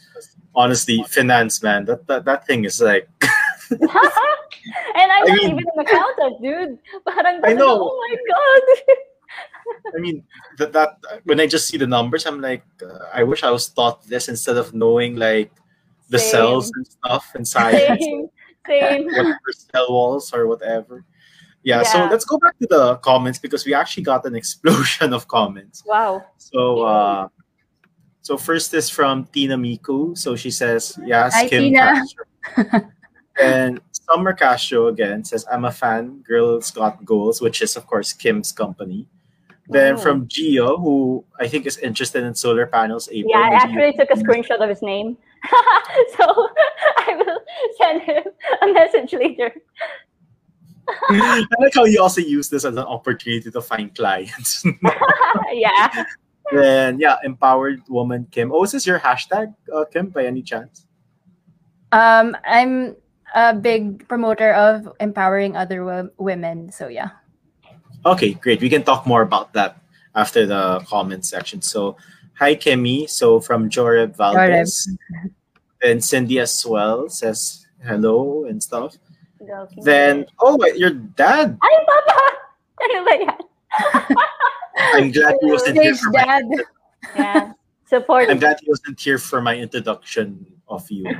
honestly, finance, man, that that, that thing is like, and I'm I not mean- even an accountant, dude. Parang I know. Oh my god. I mean, that that when I just see the numbers, I'm like, uh, I wish I was taught this instead of knowing like the Same. cells and stuff and science. same, same. whatever cell walls or whatever. Yeah, so let's go back to the comments because we actually got an explosion of comments. Wow. So uh so first is from Tina Miku. So she says, Yes, Hi, Kim Tina. Castro. and Summer Castro again says, I'm a fan, Girls Got Goals, which is of course Kim's company. Then Oh. from Gio, who I think is interested in solar panels, April. Yeah, I actually took a screenshot of his name. so I will send him a message later. I like how you also use this as an opportunity to find clients. yeah. Then yeah, empowered woman Kim. Oh, is this your hashtag, uh, Kim, by any chance? Um, I'm a big promoter of empowering other wo- women. So yeah. Okay, great. We can talk more about that after the comment section. So, hi Kimmy. So from Joreb Valdez. and Cindy as well says hello and stuff. Go, Kim. Then oh, wait, your dad. Ay, Papa! Ano ba yan? I'm glad he wasn't here Stage for my. Yeah. Support. I'm glad he wasn't here for my introduction of you.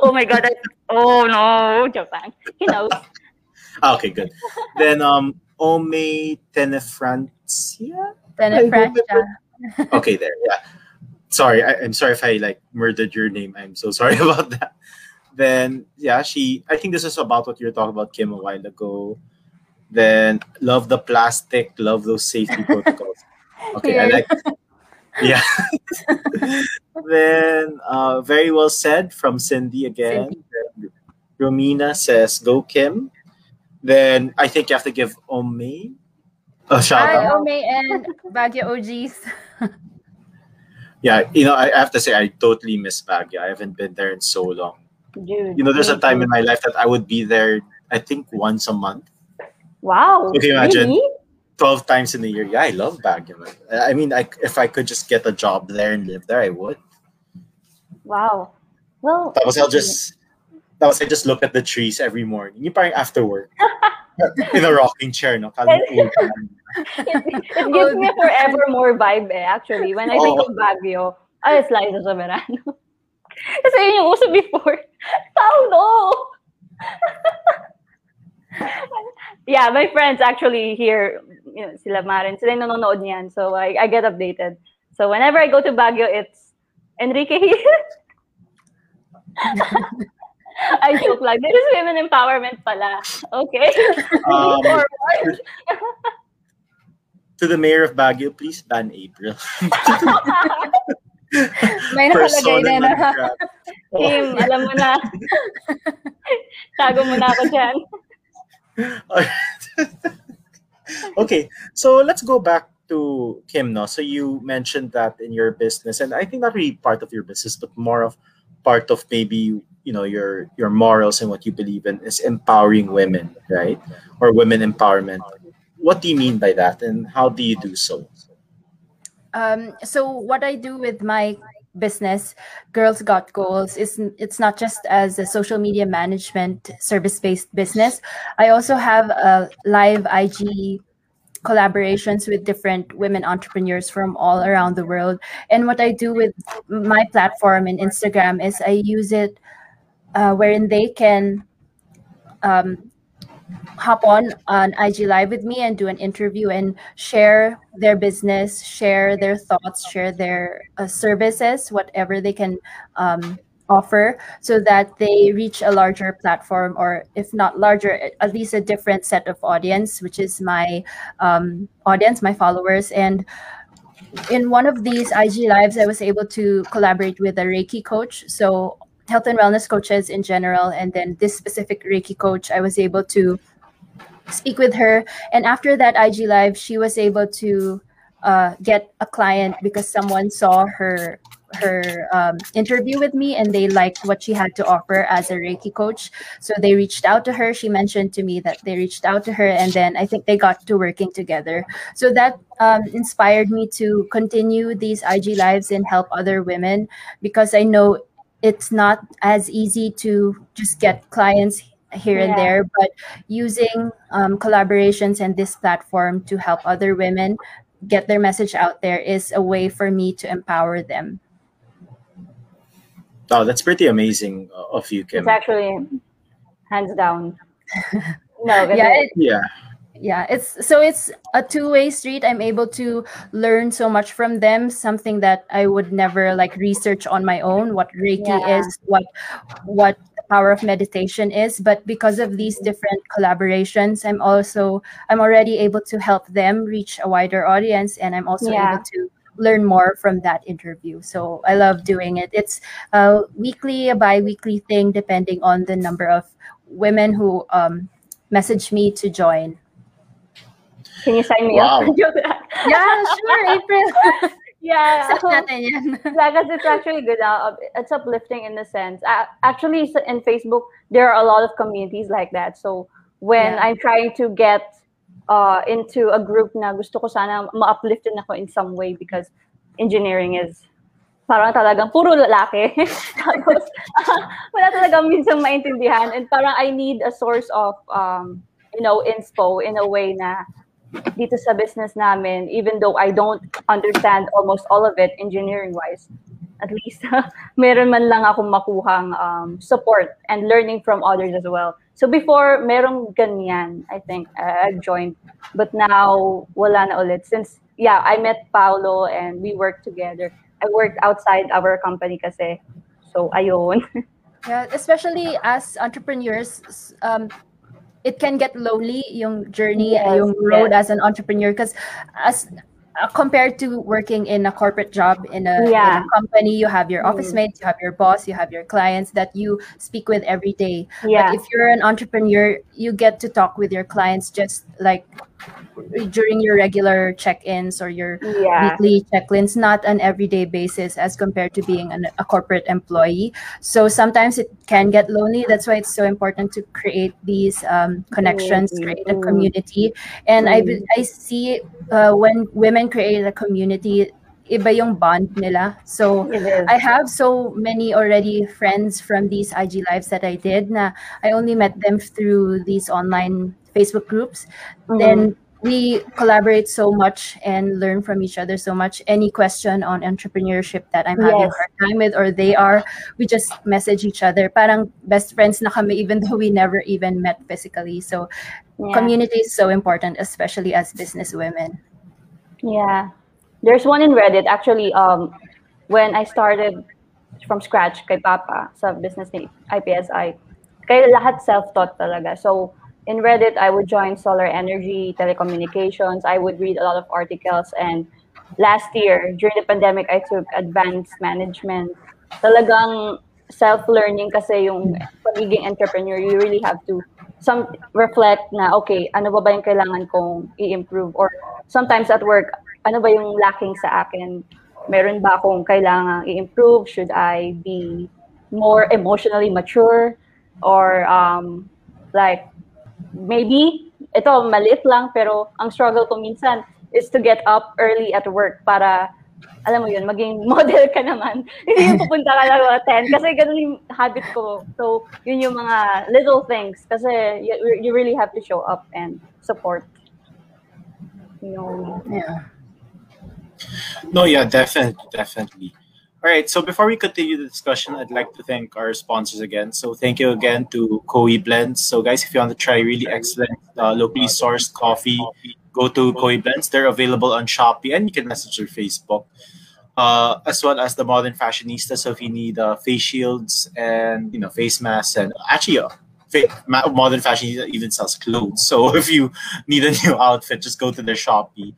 oh my god. I, oh no. Joke lang. He knows. Ah, okay, good. Then um, Ome Tenefrancia. Then Ay, Francia. okay there yeah sorry I, i'm sorry if i like murdered your name i'm so sorry about that then yeah she i think this is about what you were talking about kim a while ago. Then love the plastic love those safety protocols. Okay i like yeah. Then uh very well said from cindy again. Then romina says go kim. Then i think you have to give ome a shout Hi, out. Ome and Baguio OGs. Yeah, you know, I have to say I totally miss Baguio. I haven't been there in so long. Dude. You know, there's a time in my life that I would be there. I think once a month. Wow. Okay, imagine. Really? 12 times in a year. Yeah, I love Baguio. I mean, I, if I could just get a job there and live there, I would. Wow. Well, that was I'll just, that was I just look at the trees every morning. Yung parang after work. in a rocking chair, no? Kala mo old it, it gives me a forevermore vibe eh, actually. When I think Oo. of Baguio, ay, Liza Soberano. Kasi yun yung uso before. No. yeah, my friends actually here, you know, sila Marin, sila yung nanonood niyan. So I, I get updated. So whenever I go to Baguio, it's Enrique here. I joke like, there is women empowerment pala. Okay. Um, Forward. to the mayor of Baguio, please ban April. May nakalagay na na. Kim, oh. alam mo na. Tago mo na ako dyan. okay, so let's go back to Kim. No, so you mentioned that in your business, and I think not really part of your business, but more of part of maybe you know your your morals and what you believe in is empowering women, right? Or women empowerment. What do you mean by that, and how do you do so? Um, so what I do with my business, Girls Got Goals, is it's not just as a social media management service-based business. I also have a live IG collaborations with different women entrepreneurs from all around the world. And what I do with my platform and Instagram is I use it uh, wherein they can um, hop on an IG live with me and do an interview and share their business, share their thoughts, share their uh, services, whatever they can um, offer, so that they reach a larger platform, or if not larger, at least a different set of audience, which is my um, audience, my followers. And in one of these IG lives, I was able to collaborate with a Reiki coach. So health and wellness coaches in general, and then this specific Reiki coach, I was able to speak with her. And after that ig live she was able to uh, get a client because someone saw her her um, interview with me and they liked what she had to offer as a reiki coach. So they reached out to her. She mentioned to me that they reached out to her and then i think they got to working together. So that um, inspired me to continue these ig lives and help other women because i know it's not as easy to just get clients here and there but using um, collaborations and this platform to help other women get their message out there is a way for me to empower them. Oh, that's pretty amazing uh, of you, Kim. It's actually hands down. No, Yeah, it- Yeah, yeah, it's so it's a two-way street. I'm able to learn so much from them, something that I would never like research on my own. What Reiki Yeah. is, what what the power of meditation is, but because of these different collaborations, I'm also I'm already able to help them reach a wider audience, and I'm also Yeah. able to learn more from that interview. So I love doing it. It's a weekly, a bi-weekly thing, depending on the number of women who um, message me to join. Can you sign me Wow. up? Yeah, sure, April. yeah. Set natin yeah, because it's actually good. Uh, it's uplifting in the sense. Uh, actually, in Facebook, there are a lot of communities like that. So when Yeah. I'm trying to get uh, into a group na gusto ko sana ma-uplifted ako in some way because engineering is parang talagang puro lalaki. Tapos, wala talagang minsan maintindihan. And parang I need a source of, um, you know, inspo in a way na dito sa business namin, even though I don't understand almost all of it engineering-wise, at least meron man lang akong makuhang um, support and learning from others as well. So before, merong ganyan, I think, uh, I joined. But now, wala na ulit. Since, yeah, I met Paolo and we worked together. I worked outside our company kasi. So, ayun. Yeah, especially as entrepreneurs, um, it can get lonely yung journey, Yes, yung road yes. as an entrepreneur. Because as uh, compared to working in a corporate job in a, in a company, you have your Mm. office mates, you have your boss, you have your clients that you speak with every day. Yeah. But if you're an entrepreneur, you get to talk with your clients just like during your regular check-ins or your Yeah. weekly check-ins not an everyday basis as compared to being an, a corporate employee so sometimes it can get lonely that's why it's so important to create these um, connections Community. create a Mm. community and I, Mm. I see uh, when women create a community iba yung bond nila so I have so many already friends from these IG lives that I did. Na I only met them through these online Facebook groups. Mhm. Then we collaborate so much and learn from each other so much. Any question on entrepreneurship that I'm having Yes. a hard time with or they are, we just message each other. Parang best friends na kami even though we never even met physically. So Yeah. community is so important, especially as business women. Yeah. There's one in Reddit actually um when I started from scratch kay Papa sa business ni IPSI. Kaya lahat self-taught talaga. So in Reddit I would join solar energy, telecommunications, I would read a lot of articles and last year during the pandemic I took advanced management. Talagang self-learning kasi yung pagiging entrepreneur, you really have to some reflect na okay, ano ba ba yung kailangan kong i-improve or sometimes at work, ano ba yung lacking sa akin? Meron ba akong kailangan i-improve? Should I be more emotionally mature? Or um, like, maybe, ito, maliit lang, pero ang struggle ko minsan is to get up early at work para, alam mo yun, maging model ka naman. Hindi yung pupunta ka lang mga 10. Kasi ganun yung habit ko. So, yun yung mga little things. Kasi you, you really have to show up and support. You know, Yeah. No, yeah, definitely, definitely. All right, so before we continue the discussion, I'd like to thank our sponsors again. So thank you again to Koi Blends. So guys, if you want to try really excellent uh, locally sourced coffee, go to Koi Blends. They're available on Shopee and you can message their Facebook. Uh, as well as the modern fashionista. So if you need uh, face shields and you know face masks and actually uh, modern fashionista even sells clothes. So if you need a new outfit, just go to their Shopee.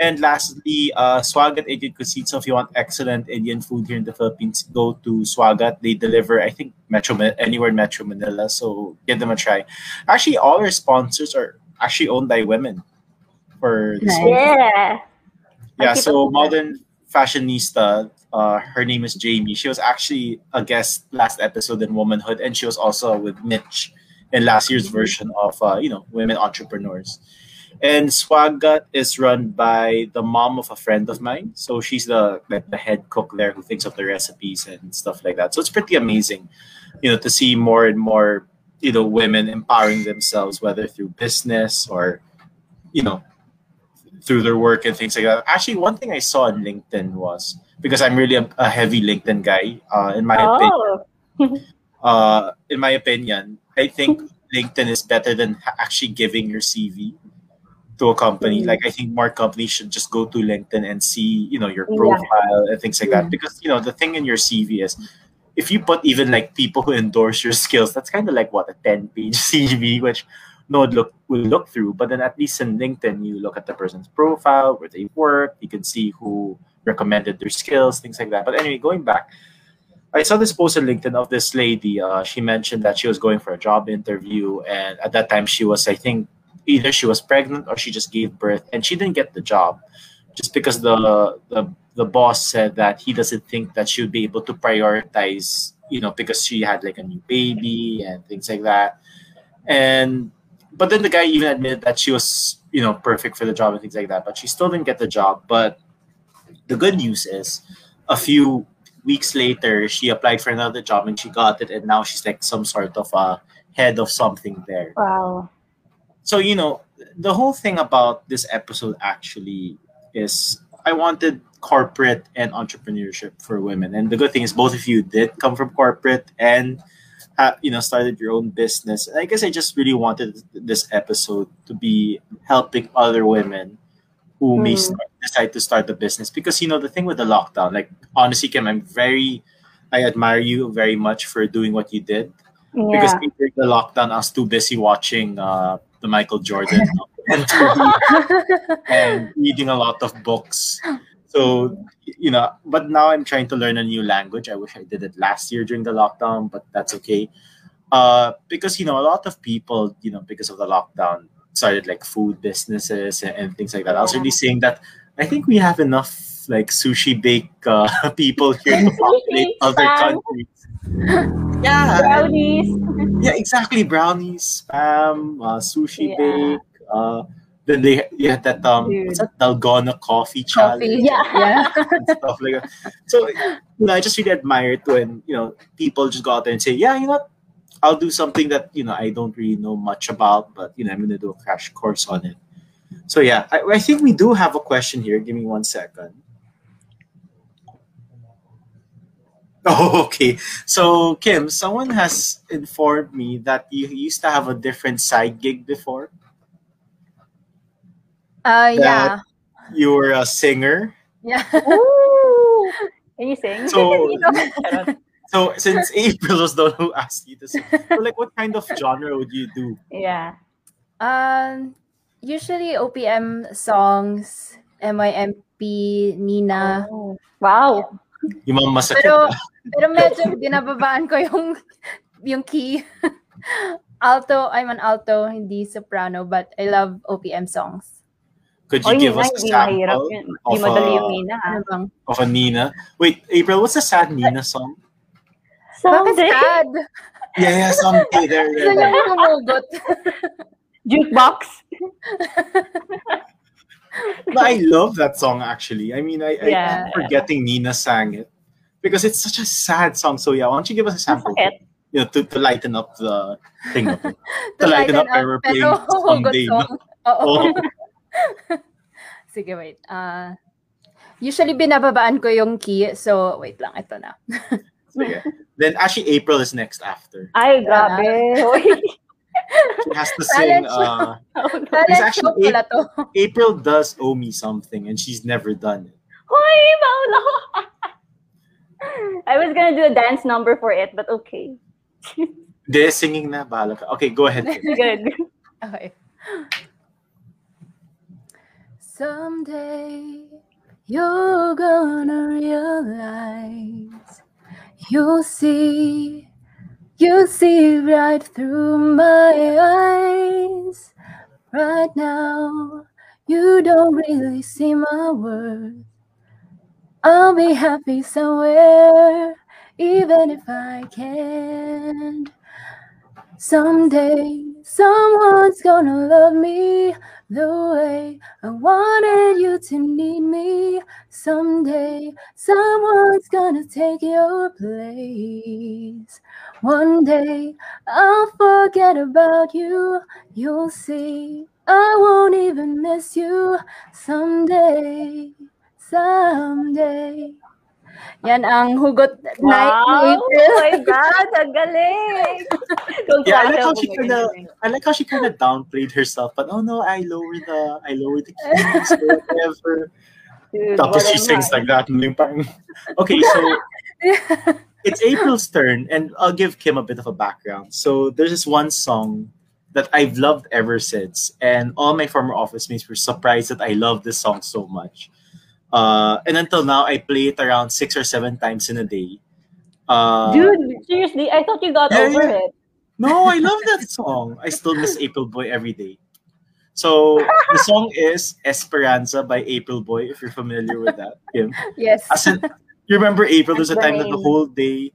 And lastly, uh, Swagat Indian Cuisine. So if you want excellent Indian food here in the Philippines, go to Swagat. They deliver, I think, Metro Ma- anywhere in Metro Manila. So give them a try. Actually, all our sponsors are actually owned by women. For this yeah. yeah, so modern fashionista. Uh, her name is Jamie. She was actually a guest last episode in Womanhood, and she was also with Mitch in last year's version of uh, you know women entrepreneurs. And Swagat is run by the mom of a friend of mine. So she's the like the head cook there who thinks of the recipes and stuff like that. So it's pretty amazing, you know, to see more and more, you know, women empowering themselves, whether through business or, you know, through their work and things like that. Actually, one thing I saw on LinkedIn was because I'm really a, a heavy LinkedIn guy. Uh, in my opinion, Oh, uh, in my opinion, I think LinkedIn is better than actually giving your CV to a company. Mm. Like I think more companies should just go to LinkedIn and see, you know, your Yeah. profile and things like that. Because you know the thing in your CV is if you put even like people who endorse your skills, that's kind of like what a ten page CV, which no one look will look through. But then at least in LinkedIn, you look at the person's profile, where they work, you can see who recommended their skills, things like that. But anyway, going back, I saw this post on LinkedIn of this lady. Uh, she mentioned that she was going for a job interview, and at that time she was, I think, either she was pregnant or she just gave birth, and she didn't get the job, just because the the the boss said that he doesn't think that she would be able to prioritize, you know, because she had like a new baby and things like that, and but then the guy even admitted that she was, you know, perfect for the job and things like that, but she still didn't get the job. But the good news is, a few weeks later, she applied for another job and she got it, and now she's like some sort of a head of something there. wow. So you know, the whole thing about this episode actually is I wanted corporate and entrepreneurship for women, and the good thing is both of you did come from corporate and. Uh, you know, started your own business. I guess I just really wanted this episode to be helping other women who may Mm. start, decide to start a business because you know the thing with the lockdown like honestly kim i'm very i admire you very much for doing what you did because during the lockdown i was too busy watching uh, the michael jordan documentary and reading a lot of books so you know but now i'm trying to learn a new language i wish i did it last year during the lockdown but that's okay uh, because you know a lot of people, you know, because of the lockdown, started like food businesses and, and things like that. I was Yeah. really saying that I think we have enough like sushi bake uh, people here to populate other countries. Yeah, Brownies. yeah, exactly. Brownies, spam, uh, sushi Yeah. bake. Uh, then they yeah that um what's that Dalgona coffee challenge Coffee. Yeah. Yeah. and stuff like that. So you know, I just really admire it when you know people just go out there and say, yeah, you know, what? I'll do something that you know I don't really know much about, but you know I'm gonna do a crash course on it. So yeah, I, I think we do have a question here. Give me one second. Oh, okay. So Kim, someone has informed me that you used to have a different side gig before. Uh, yeah. You were a singer. Yeah. Ooh. Can you sing? So- So since April was the one who asked you to sing, so like what kind of genre would you do? yeah. Um, usually OPM songs, MYMP, Nina. Oh. Wow. Yung mga masakit. Pero, pero medyo binababaan ko yung, yung key. alto, I'm an alto, hindi soprano, but I love OPM songs. Could you Oy, give Nina, us a hindi sample yun. of Hindi a- yung Nina. ha? Ano bang? of a Nina? Wait, April, what's the sad Nina song? Bakit Someday. sad? Yeah, yeah, someday. There, Gusto there, niya there. humugot. Jukebox. But I love that song actually. I mean, I, I keep forgetting Nina sang it because it's such a sad song. So yeah, why don't you give us a sample? Masakit. You know, to, to lighten up the thing. of it. To lighten lighten up, up, I were playing someday, song. Oo. Oh, Sige, wait. Uh, usually binababaan ko yung key. So, wait lang. Ito na. sige. Then actually, April is next after. Ay, grabe. Hoy. She has to sing. Talent show. Uh, Talent actually pala to. April does owe me something, and she's never done it. Hoy, Paolo. I was gonna do a dance number for it, but okay. De singing na bahala ka. Okay, go ahead. Good. Okay. Someday you're gonna realize you'll see, you'll see right through my eyes. Right now, you don't really see my worth. I'll be happy somewhere, even if I can't. Someday, someone's gonna love me the way I wanted you to need me. Someday, someone's gonna take your place. One day, I'll forget about you. You'll see, I won't even miss you. Someday, someday. Yan ang hugot night Wow! ni Oh my God, ang galing! Yeah, eh. I like how she oh kinda. I like how she kind of downplayed herself. But oh no, I lower the, I lower the keys whatever. Dude, Tapos she sings man. like that. Eh. and yung parang- Okay, so it's April's turn, and I'll give Kim a bit of a background. So there's this one song that I've loved ever since, and all my former office mates were surprised that I love this song so much. Uh, and until now, I play it around six or seven times in a day. Uh, Dude, seriously, I thought you got Yeah, over it. no, I love that song. I still miss April Boy every day. So the song is Esperanza by April Boy, if you're familiar with that. Kim. Yes. As you remember April? There's a time that the whole day,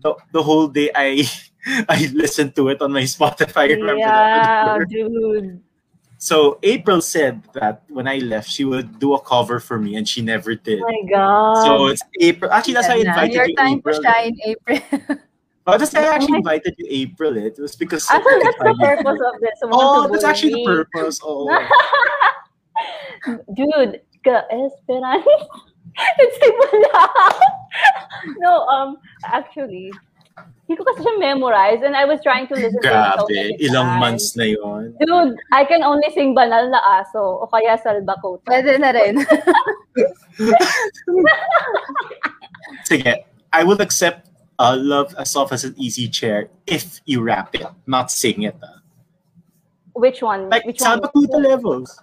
the, the whole day I I listened to it on my Spotify. I remember Yeah, that. dude. So April said that when I left, she would do a cover for me, and she never did. Oh my God. So it's April. Actually, that's why I invited Your you, time April. to shine, April. Oh, that's I Oh actually invited you, April. Eh? It was because I thought that's the purpose of this. Oh, that's actually the purpose. Oh, Dude, ka Esperanza. It's simula. no, um, actually, hindi ko kasi siya memorize and I was trying to listen to it so grabe. many Ilang times. months na yon. Dude, I can only sing Banal na Aso o kaya Salbakuta. Pwede na rin. Sige, I will accept uh, Love as Soft as an Easy Chair if you rap it, not sing it. ah. Which one? Like Which one? Salbakuta levels.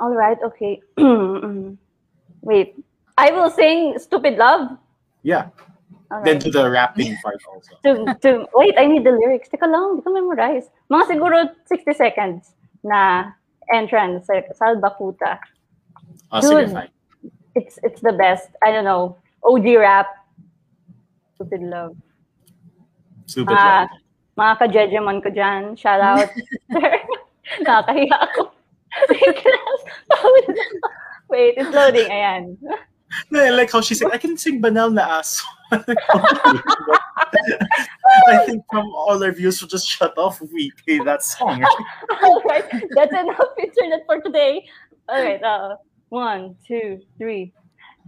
All right, okay. Wait. I will sing Stupid Love. Yeah. Then do the rapping part also. to, to, wait, I need the lyrics. Teka lang, hindi ko memorize. Mga siguro 60 seconds na entrance sa Salbakuta. Oh, sige, Dude. fine. It's it's the best. I don't know. OG rap. Stupid love. Stupid Ah, love. mga ka-jejemon ko dyan. Shout out. Nakakahiya ako. Wait, it's loading. Ayan. No, I like how she said, I can sing banal na aso. I think from all our views will just shut off we play that song. Alright, that's enough internet for today. Alright, uh, one, two, three.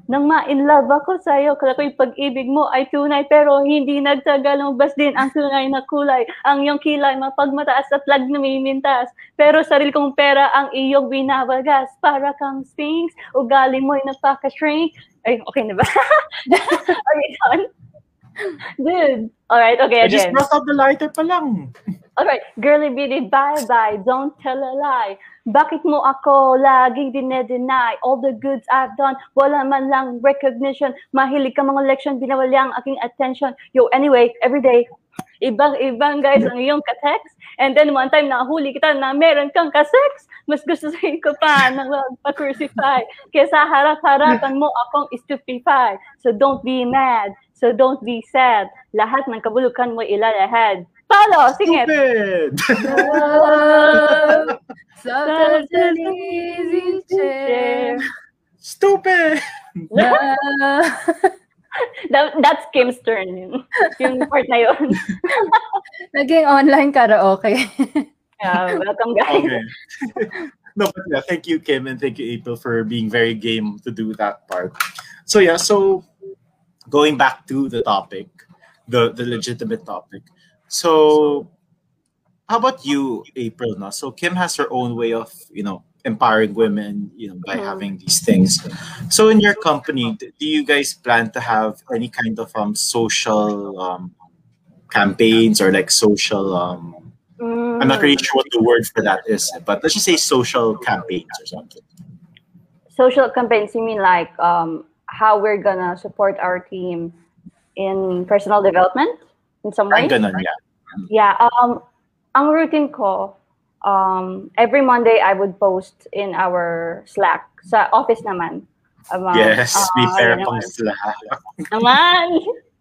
Nang ma-in love ako sa'yo, kala ko yung pag-ibig mo ay tunay, pero hindi nagtagal lumabas din ang tunay na kulay. Ang iyong kilay, mapagmataas at lag na mimintas. Pero sarili kong pera ang iyong binabagas. Para kang sphinx, ugali mo'y nagpaka-shrink. Ay, okay na ba? Are we done? Dude. Alright, okay, I just brought out the lighter pa lang. Alright, girly bitty, bye-bye, don't tell a lie. Bakit mo ako laging dinedeny all the goods I've done? Wala man lang recognition. Mahilig ka mga leksyon, binawali ang aking attention. Yo, anyway, every day, ibang-ibang guys ang iyong ka-text. And then one time nahuli kita na meron kang ka-sex. Mas gusto sa'yo ko pa na magpa-crucify. Kesa harap-harapan mo akong stupefy. So don't be mad. So don't be sad. Lahat ng kabulukan mo ilalahad. Paolo, sing it. Stupid! Love, sometimes an easy chair. Stupid! Love. That, that's Kim's turn. Yun. Yung part na yun. Naging online karaoke. Yeah, welcome guys. Okay. no, but yeah, thank you, Kim, and thank you, April, for being very game to do that part. So yeah, so going back to the topic, the the legitimate topic. So how about you, April? No? So Kim has her own way of, you know, empowering women, you know, by Mhm. having these things. So in your company, do you guys plan to have any kind of um social um campaigns or like social um I'm not really sure what the word for that is, but let's just say social campaigns or something. Social campaigns, you mean like um, how we're gonna support our team in personal development in some way? Ganun, yeah. Yeah. Um, ang routine ko, um, every Monday I would post in our Slack sa office naman. Yes, may uh, pera ano pang naman. naman.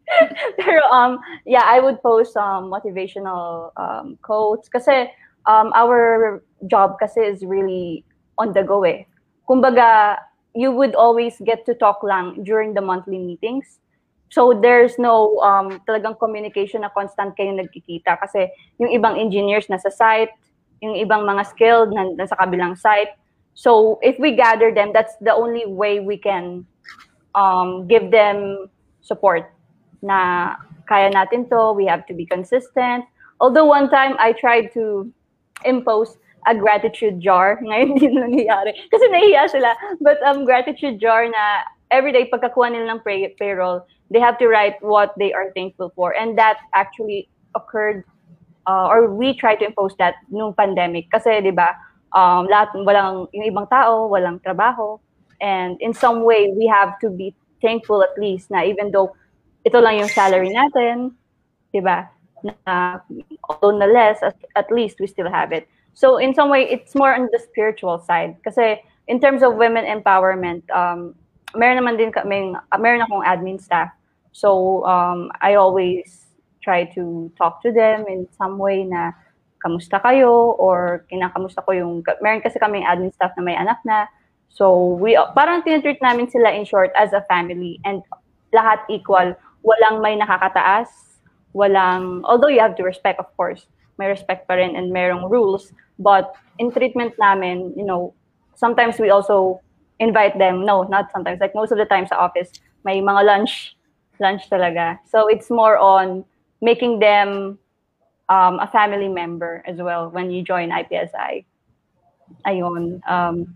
Pero um yeah, I would post um motivational um quotes kasi um our job kasi is really on the go eh. Kumbaga, you would always get to talk lang during the monthly meetings. So there's no um talagang communication na constant kayo nagkikita kasi yung ibang engineers nasa site, yung ibang mga skilled na nasa kabilang site. So if we gather them, that's the only way we can um, give them support na kaya natin to, we have to be consistent. Although one time I tried to impose a gratitude jar, ngayon na nangyayari. Kasi nahiya sila. But um, gratitude jar na everyday pagkakuha nila ng pay- payroll, they have to write what they are thankful for. And that actually occurred uh, or we try to impose that nung pandemic. Kasi, di ba, um, lahat, walang, yung ibang tao, walang trabaho. And in some way, we have to be thankful at least na even though ito lang yung salary natin, di ba, na although na less, at, at least we still have it. So in some way, it's more on the spiritual side. Kasi in terms of women empowerment, um, meron naman din kami, meron akong admin staff. So um, I always try to talk to them in some way na kamusta kayo or kinakamusta ko yung, meron kasi kaming admin staff na may anak na. So we, parang tinitreat namin sila in short as a family and lahat equal. Walang may nakakataas, walang, although you have to respect of course, may respect pa rin and merong rules. But in treatment namin, you know, sometimes we also invite them. No, not sometimes. Like most of the time sa office, may mga lunch, lunch talaga. So it's more on making them um, a family member as well when you join IPSI. Ayun. Um,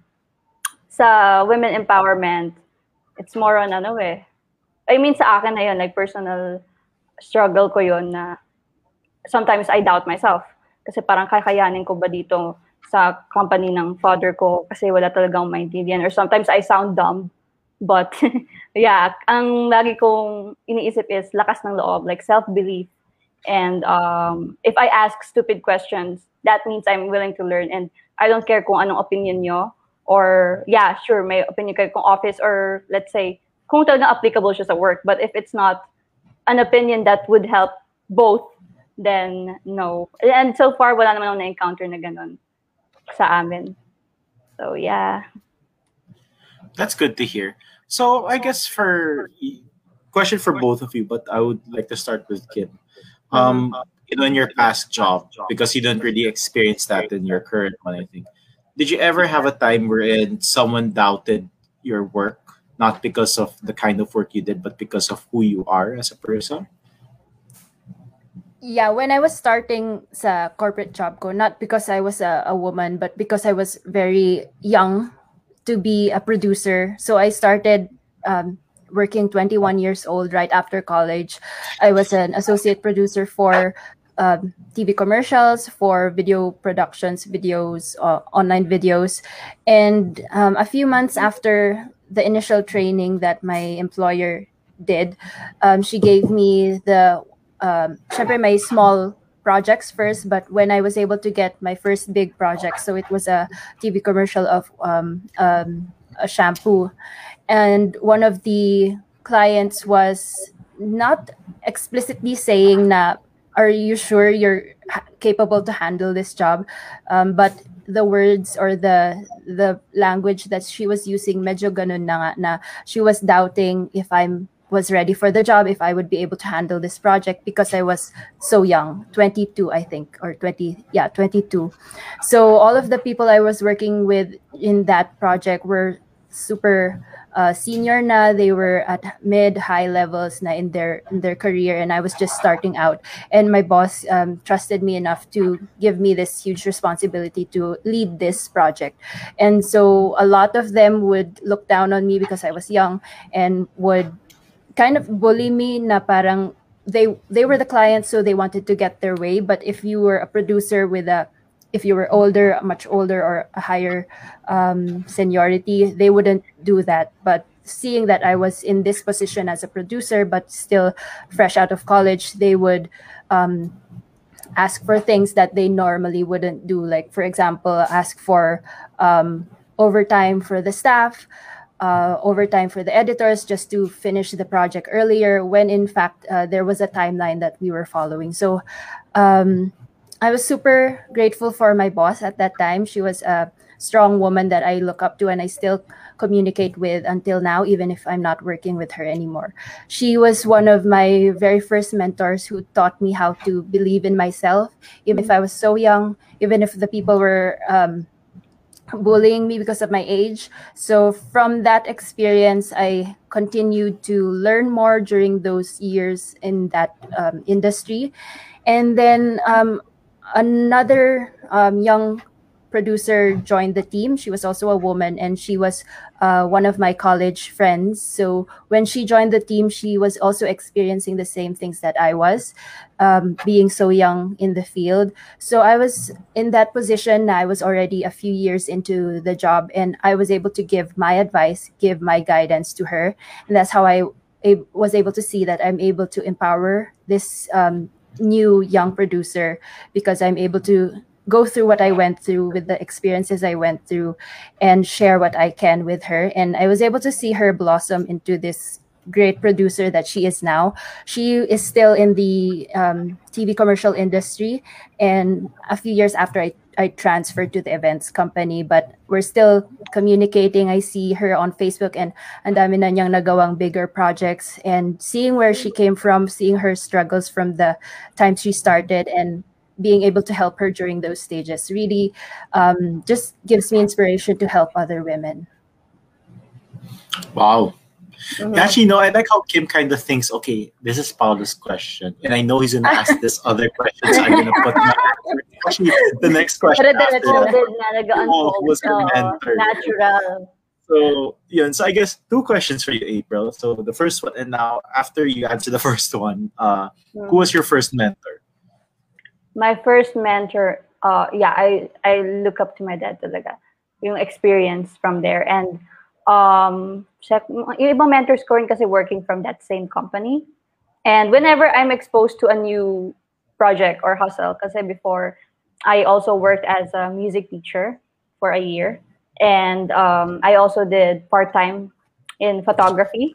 sa women empowerment, it's more on ano eh. I mean sa akin na yun, like personal struggle ko yun na sometimes I doubt myself. Kasi parang kakayanin ko ba dito sa company ng father ko kasi wala talagang maintindihan. Or sometimes I sound dumb But yeah, ang lagi kong iniisip is lakas ng loob, like self-belief. And um, if I ask stupid questions, that means I'm willing to learn and I don't care kung anong opinion nyo or yeah, sure, may opinion kayo kung office or let's say kung talaga applicable siya sa work. But if it's not an opinion that would help both, then no. And so far, wala naman ako na-encounter na ganun sa amin. So yeah. That's good to hear. So I guess for question for both of you, but I would like to start with Kim. Um, you know, in your past job, because you don't really experience that in your current one, I think. Did you ever have a time wherein someone doubted your work, not because of the kind of work you did, but because of who you are as a person? Yeah, when I was starting sa corporate job ko, not because I was a, a woman, but because I was very young to be a producer. So I started um, working 21 years old right after college. I was an associate producer for um, TV commercials, for video productions, videos, uh, online videos. And um, a few months after the initial training that my employer did, um, she gave me the, um, my small projects first, but when I was able to get my first big project, so it was a TV commercial of um, um, a shampoo, and one of the clients was not explicitly saying na are you sure you're capable to handle this job? Um, but the words or the the language that she was using medyo ganun na na she was doubting if I'm was ready for the job if I would be able to handle this project because I was so young 22 I think or 20 yeah 22 so all of the people I was working with in that project were super uh, senior na. They were at mid high levels na in their in their career and i was just starting out. And my boss um, trusted me enough to give me this huge responsibility to lead this project. And so a lot of them would look down on me because i was young and would kind of bully me na parang they they were the clients so they wanted to get their way but if you were a producer with a if you were older, much older, or a higher um, seniority, they wouldn't do that. But seeing that I was in this position as a producer, but still fresh out of college, they would um, ask for things that they normally wouldn't do. Like, for example, ask for um, overtime for the staff. Uh, overtime for the editors just to finish the project earlier when in fact uh, there was a timeline that we were following so um, I was super grateful for my boss at that time. She was a strong woman that I look up to and I still communicate with until now, even if I'm not working with her anymore. She was one of my very first mentors who taught me how to believe in myself, even if I was so young, even if the people were um, bullying me because of my age. So from that experience, I continued to learn more during those years in that um, industry. And then um, another um, young producer joined the team. She was also a woman and she was uh, one of my college friends. So when she joined the team, she was also experiencing the same things that I was, um, being so young in the field. So I was in that position. I was already a few years into the job and I was able to give my advice, give my guidance to her. And that's how I was able to see that I'm able to empower this um, new young producer because I'm able to go through what I went through with the experiences I went through and share what I can with her. And I was able to see her blossom into this great producer that she is now. She is still in the um, TV commercial industry. And a few years after I I transferred to the events company, but we're still communicating. I see her on Facebook and and dami na niyang nagawang bigger projects and seeing where she came from, seeing her struggles from the time she started and being able to help her during those stages really um, just gives me inspiration to help other women. Wow, Mm-hmm. Actually, no, I like how Kim kind of thinks, okay, this is Paulo's question. And I know he's going to ask this other question, so I'm going to put my Actually, the next question after that, oh, was her mentor. Natural. So, yeah, so I guess two questions for you, April. So the first one, and now after you answer the first one, uh, who was your first mentor? My first mentor, uh, yeah, I, I look up to my dad talaga. Yung experience from there. And um, check, yung ibang mentors ko rin kasi working from that same company. And whenever I'm exposed to a new project or hustle, kasi before, I also worked as a music teacher for a year. And um, I also did part-time in photography.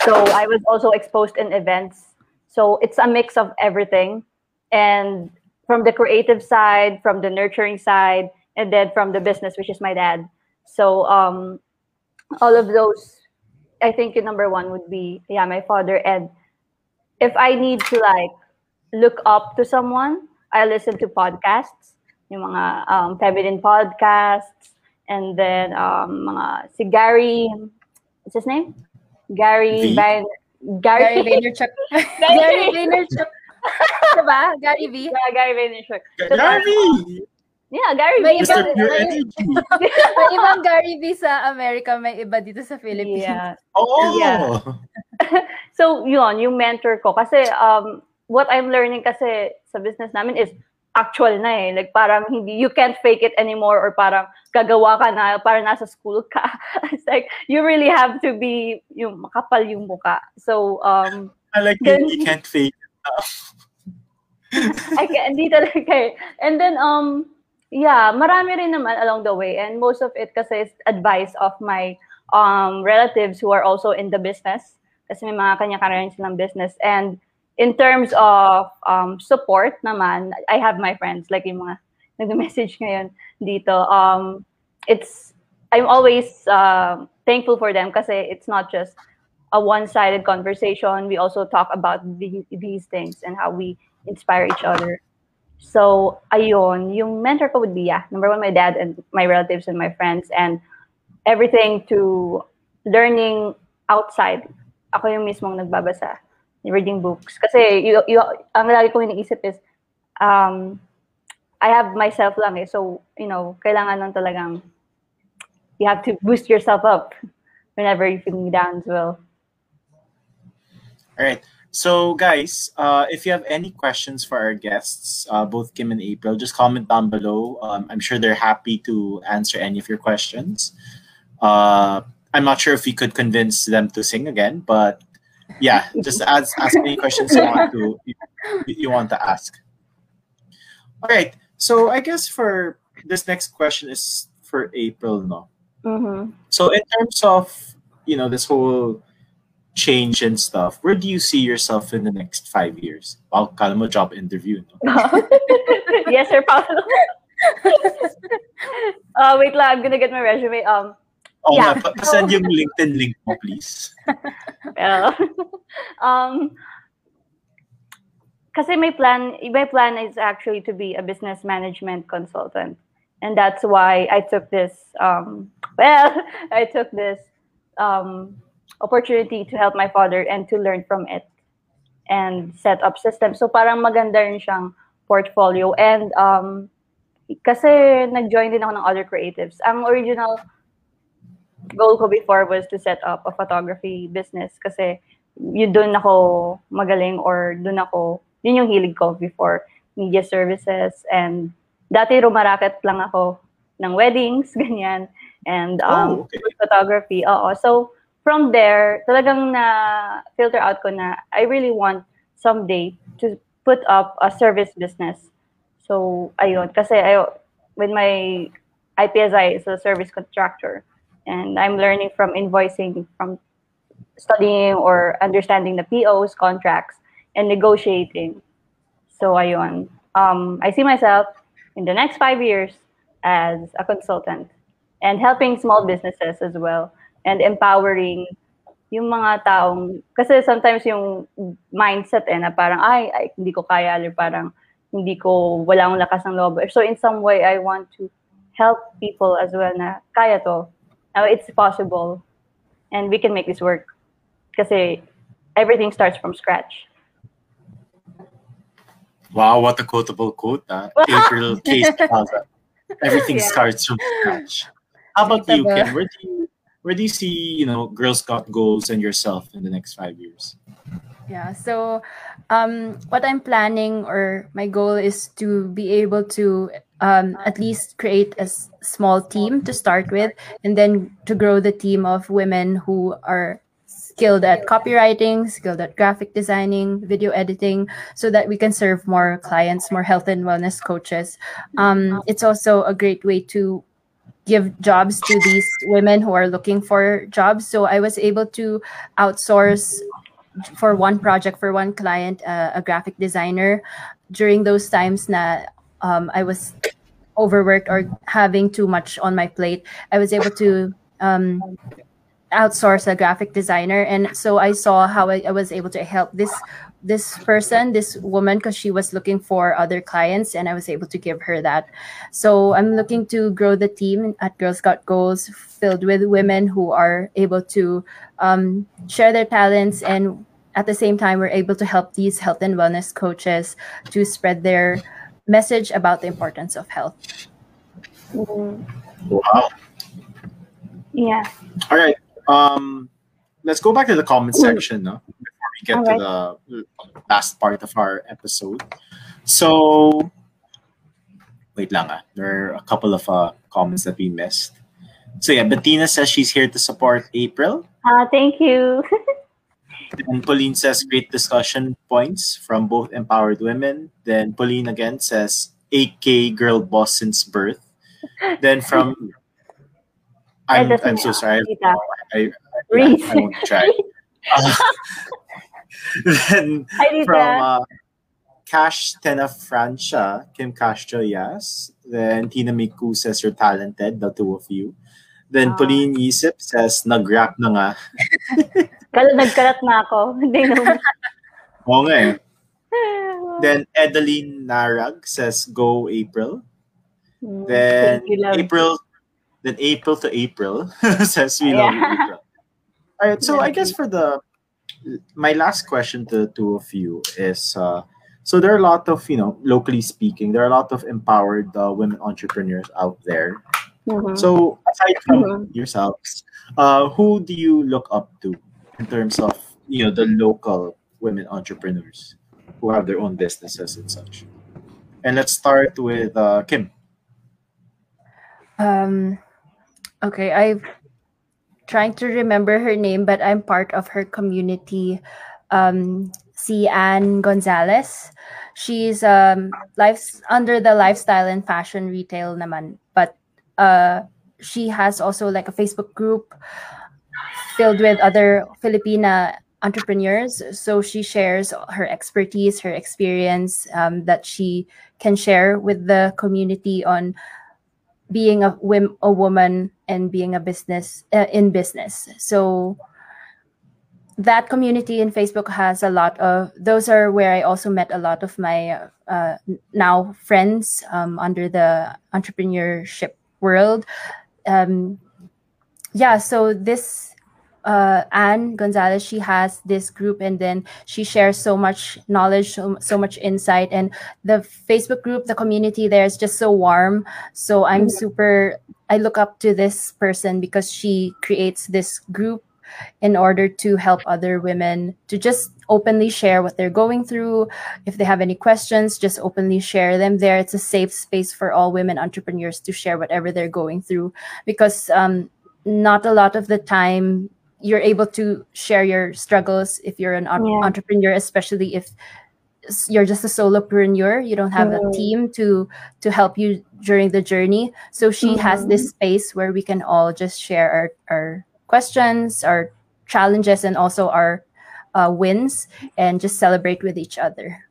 So I was also exposed in events. So it's a mix of everything. And from the creative side, from the nurturing side, and then from the business, which is my dad. So um, all of those, I think number one would be yeah, my father. And if I need to like look up to someone, I listen to podcasts, yung mga um, feminine podcasts, and then um, mga si Gary, what's his name? Gary V? Van, Gary Gary, Vaynerchuk. Gary Vaynerchuk. diba? Gary V. yeah, Gary Vaynerchuk. So Gary! Yeah, Gary May V. iba- Mr. Pure may- Energy. May ibang Gary V sa America, may iba dito sa Philippines. Yeah. Oh! Yeah. So, yun, yung mentor ko. Kasi, um, what I'm learning kasi sa business namin is actual na eh. Like, parang hindi, you can't fake it anymore or parang gagawa ka na, parang nasa school ka. it's like, you really have to be, yung makapal yung muka. So, um, I like Then- You can't fake I can, hindi talaga. And then, um, yeah, marami rin naman along the way. And most of it kasi is advice of my um, relatives who are also in the business. Kasi may mga kanya-kanya silang business. And in terms of um, support naman, I have my friends, like yung mga nag-message ngayon dito. Um, it's, I'm always uh, thankful for them kasi it's not just a one-sided conversation. We also talk about the, these things and how we inspire each other. So, ayun, yung mentor ko would be, yeah, number one, my dad and my relatives and my friends and everything to learning outside. Ako yung mismong nagbabasa, reading books. Kasi you, you, ang lagi kong iniisip is, um, I have myself lang eh. So, you know, kailangan lang talagang, you have to boost yourself up whenever you're feeling down as well. All right. So, guys, uh, if you have any questions for our guests, uh, both Kim and April, just comment down below. Um, I'm sure they're happy to answer any of your questions. Uh, I'm not sure if we could convince them to sing again, but yeah, just ask, ask any questions you want to you, you want to ask. All right. So, I guess for this next question is for April, no? Mm-hmm. So in terms of you know this whole change and stuff, where do you see yourself in the next five years? Wow, kala mo job interview. No? yes, sir, Paulo. uh, wait lang, I'm gonna get my resume. Um, Oh, Yeah. yeah. send yung LinkedIn link mo, please. pero, um, kasi my plan, my plan is actually to be a business management consultant. And that's why I took this, um, well, I took this um, opportunity to help my father and to learn from it and set up systems. So parang maganda rin siyang portfolio. And um, kasi nag-join din ako ng other creatives. Ang original goal ko before was to set up a photography business kasi yun doon ako magaling or doon ako, yun yung hilig ko before media services and dati rumaraket lang ako ng weddings, ganyan, and Oh, um, okay. photography. Oo. So, from there, talagang na filter out ko na I really want someday to put up a service business. So, ayun. Kasi I, with my IPSI is a service contractor. And I'm learning from invoicing, from studying or understanding the POs, contracts, and negotiating. So, ayun. Um, I see myself in the next five years as a consultant and helping small businesses as well and empowering yung mga taong kasi sometimes yung mindset eh na parang ay, ay hindi ko kaya or parang hindi ko wala akong lakas ng loob. So in some way I want to help people as well na kaya to. Now it's possible and we can make this work kasi everything starts from scratch. Wow, what a quotable quote. Ah. April Case Plaza. Everything Yeah. starts from scratch. How about you? Kim? Where do you where do you see, you know, Girls Got Goals and yourself in the next five years? Yeah. So, um, what I'm planning or my goal is to be able to um, at least create a s- small team to start with, and then to grow the team of women who are skilled at copywriting, skilled at graphic designing, video editing, so that we can serve more clients, more health and wellness coaches. Um, it's also a great way to give jobs to these women who are looking for jobs. So I was able to outsource for one project for one client, uh, a graphic designer, during those times na um, I was overworked or having too much on my plate. I was able to um, outsource a graphic designer and so i saw how i, I was able to help this this person this woman because she was looking for other clients and i was able to give her that so i'm looking to grow the team at Girls Got Goals filled with women who are able to um, share their talents and at the same time we're able to help these health and wellness coaches to spread their message about the importance of health. Wow. Yeah. All right. Um, let's go back to the comment section no? Get to the last part of our episode. So, wait lang ah. There are a couple of uh, comments that we missed. So yeah, Bettina says she's here to support April. Uh, thank you. And Pauline says great discussion points from both empowered women. Then Pauline again says 8K girl boss since birth. Then from I'm, I'm so sorry. I, I, Reese. I won't try. Uh, then from uh, Cash Tena Francia, Kim Castro, yes. Then Tina Miku says you're talented, the two of you. Then Ah. Pauline Yisip says nag-rap na nga. Nagkalat na ako. Hindi naman. Oo nga eh. Then Edeline Narag says go April. Mm, Then you. April then April to April says we love you, April. All right, so I guess for the my last question to the two of you is uh so there are a lot of you know locally speaking there are a lot of empowered uh, women entrepreneurs out there Mhm. so aside from Mhm. yourselves uh who do you look up to in terms of you know the local women entrepreneurs who have their own businesses and such and let's start with uh kim Um, okay, I'm trying to remember her name, but I'm part of her community. Um, si Anne Gonzalez. She's um life under the lifestyle and fashion retail naman, but uh she has also like a Facebook group filled with other Filipina entrepreneurs. So she shares her expertise, her experience um, that she can share with the community on being a, a woman and being a business uh, in business. So that community in Facebook has a lot of those are where I also met a lot of my uh, now friends um, under the entrepreneurship world. Um, yeah, so this uh, Anne Gonzalez, she has this group and then she shares so much knowledge, so, so much insight. And the Facebook group, the community there is just so warm. So I'm super, I look up to this person because she creates this group in order to help other women to just openly share what they're going through. If they have any questions, just openly share them there. It's a safe space for all women entrepreneurs to share whatever they're going through because um, not a lot of the time you're able to share your struggles if you're an Yeah. entrepreneur, especially if you're just a solopreneur you don't have a Mm. team to to help you during the journey. So she has this space where we can all just share our, our questions our challenges and also our uh, wins and just celebrate with each other.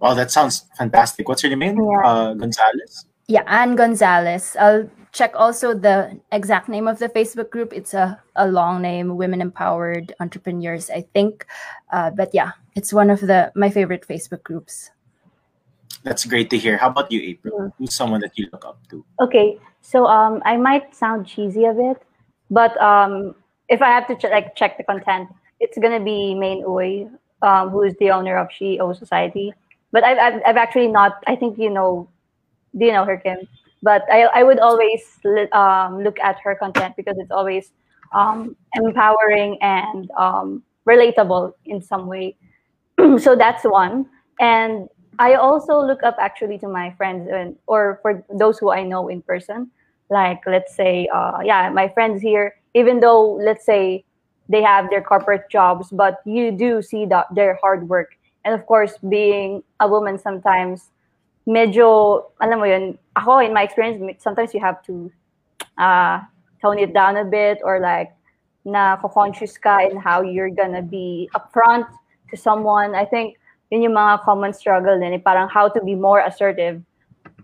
Wow that sounds fantastic. What's your name? Yeah. uh gonzalez yeah anne gonzalez i'll check also the exact name of the facebook group it's a, a long name women empowered entrepreneurs i think uh, but yeah it's one of the my favorite facebook groups that's great to hear how about you april who's someone that you look up to Okay, so um, I might sound cheesy a bit, but um, if I have to ch- like check the content, it's gonna be Main Uy, um, who is the owner of She O Society. But I've, I've I've actually not. I think you know, do you know her, Kim? But I I would always um, look at her content because it's always um, empowering and um, relatable in some way. so that's one. And I also look up actually to my friends and or for those who I know in person. Like let's say, uh, yeah, my friends here. Even though let's say they have their corporate jobs, but you do see that their hard work. And of course, being a woman sometimes, medyo, alam mo yun, ako in my experience, sometimes you have to uh, tone it down a bit or like na conscious ka in how you're gonna be upfront to someone. I think yun yung mga common struggle din, eh, parang how to be more assertive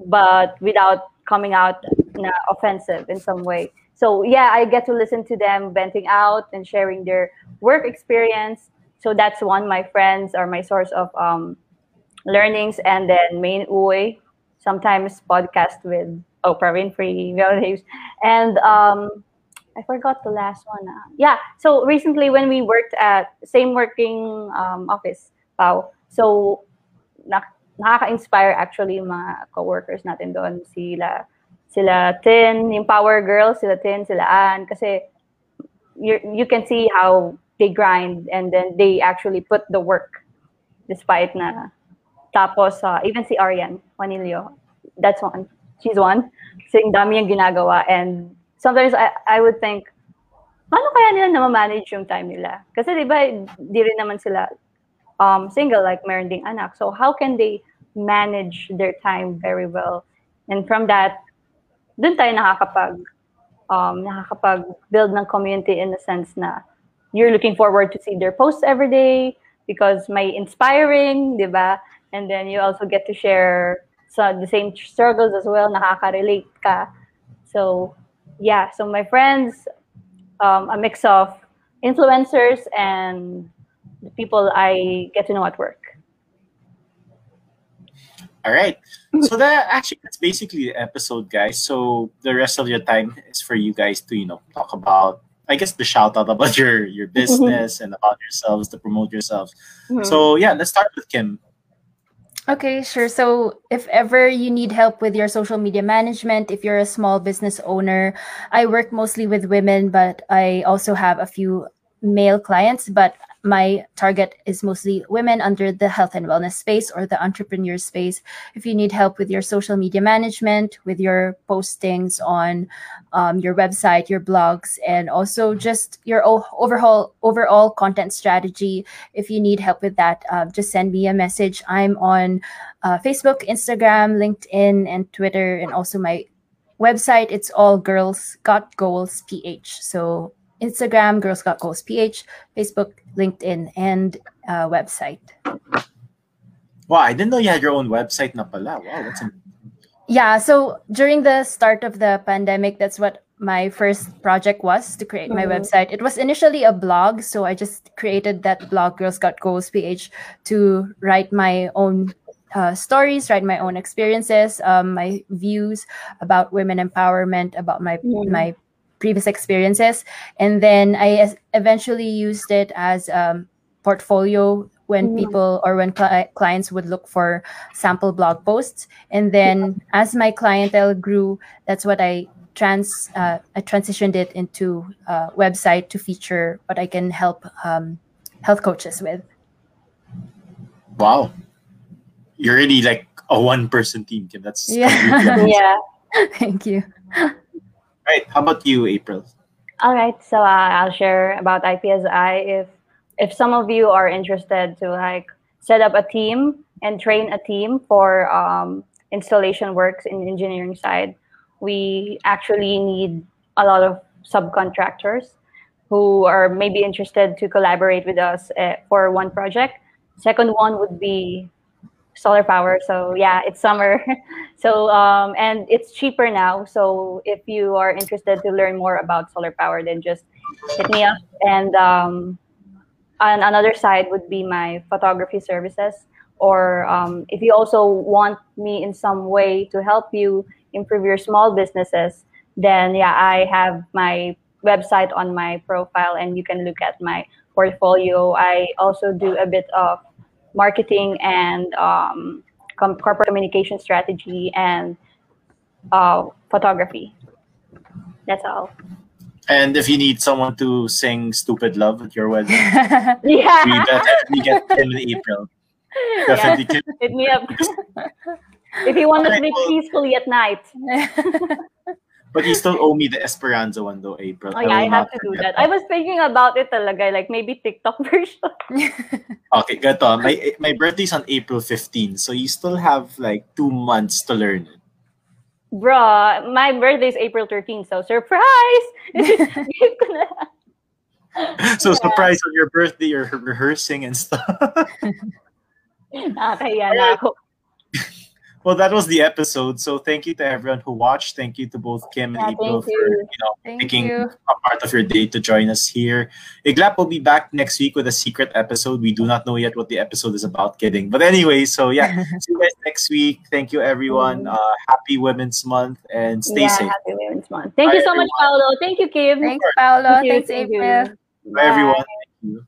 but without coming out na offensive in some way. So yeah, I get to listen to them venting out and sharing their work experience. So that's one my friends are my source of um, learnings, and then main uy, sometimes podcast with Oprah Winfrey, and um, I forgot the last one. Uh, yeah, so recently when we worked at same working um, office, so na, nakaka-inspire actually yung mga co-workers natin doon, sila sila Tin, yung Power Girls, sila Tin, sila Ann, kasi you you can see how they grind and then they actually put the work despite na tapos uh, even si Arian Juanilio that's one. She's one. Kasi dami yung ginagawa. And sometimes I, I would think paano kaya nila na-manage yung time nila? Kasi di ba di rin naman sila um, single like meron ding anak. So how can they manage their time very well? And from that dun tayo nakakapag um, nakakapag-build ng community in the sense na you're looking forward to see their posts every day because may inspiring, di ba? And then you also get to share so the same struggles as well, nakaka-relate ka. So, yeah. So my friends, um, a mix of influencers and the people I get to know at work. All right. So that actually that's basically the episode, guys. So the rest of your time is for you guys to, you know, talk about I guess the shout out about your your mm-hmm. business mm-hmm. and about yourselves to promote yourselves. Mm-hmm. So yeah, let's start with Kim. Okay, sure. So, if ever you need help with your social media management, if you're a small business owner, I work mostly with women, but I also have a few male clients. But my target is mostly women under the health and wellness space or the entrepreneur space. If you need help with your social media management, with your postings on um, your website, your blogs, and also just your overall overall content strategy, if you need help with that, uh, just send me a message. I'm on uh, Facebook, Instagram, LinkedIn, and Twitter, and also my website. It's all girls got goals ph. So Instagram, Girls Got Goals PH, Facebook, LinkedIn, and uh, website. Wow, I didn't know you had your own website na pala. Wow, that's amazing. Yeah, so during the start of the pandemic, that's what my first project was to create my mm-hmm. website. It was initially a blog, so I just created that blog, Girls Got Goals PH, to write my own uh, stories, write my own experiences, um, my views about women empowerment, about my mm-hmm. my previous experiences. And then i eventually used it as um, portfolio when mm. people or when cl- clients would look for sample blog posts. And then as my clientele grew that's what i trans uh, i transitioned it into a website to feature what i can help um, health coaches with. Wow. You're really like a one person team Kim. that's yeah. yeah. Thank you right. How about you, April? All right. So uh, I'll share about IPSI. If if some of you are interested to like set up a team and train a team for um, installation works in engineering side, we actually need a lot of subcontractors who are maybe interested to collaborate with us uh, for one project. Second one would be solar power. So yeah, it's summer. so um, and it's cheaper now. So if you are interested to learn more about solar power, then just hit me up. And um, on another side would be my photography services. Or um, if you also want me in some way to help you improve your small businesses, then yeah, I have my website on my profile, and you can look at my portfolio. I also do a bit of marketing and um, corporate communication strategy and uh, photography. That's all. And if you need someone to sing "Stupid Love" at your wedding, yeah, we, get, we get him in April. Definitely. Kim. Hit me up. if you want to sleep peacefully at night. But you still owe me the Esperanza one though, April. Oh yeah, I will have to do forget that. I was thinking about it talaga, like maybe TikTok version. Okay, gato. My my birthday's on April 15, so you still have like two months to learn it. Bruh, my birthday is April 13th, so surprise! Give ko na. So surprise on your birthday, you're rehearsing and stuff. Nakakahiya na ako. Well, that was the episode. So thank you to everyone who watched. Thank you to both Kim and Yeah, April thank for you. you know Thank taking you. a part of your day to join us here. Iglap will be back next week with a secret episode. We do not know yet what the episode is about. Kidding. But anyway, so yeah, see you guys next week. Thank you, everyone. Mm. Uh, happy Women's Month and stay yeah, safe. happy Women's Month. Thank Bye, you so much, everyone. Paolo. Thank you, Kim. Thanks, Paolo. Thank you, Thanks, thank you. April. Bye, everyone. Thank you.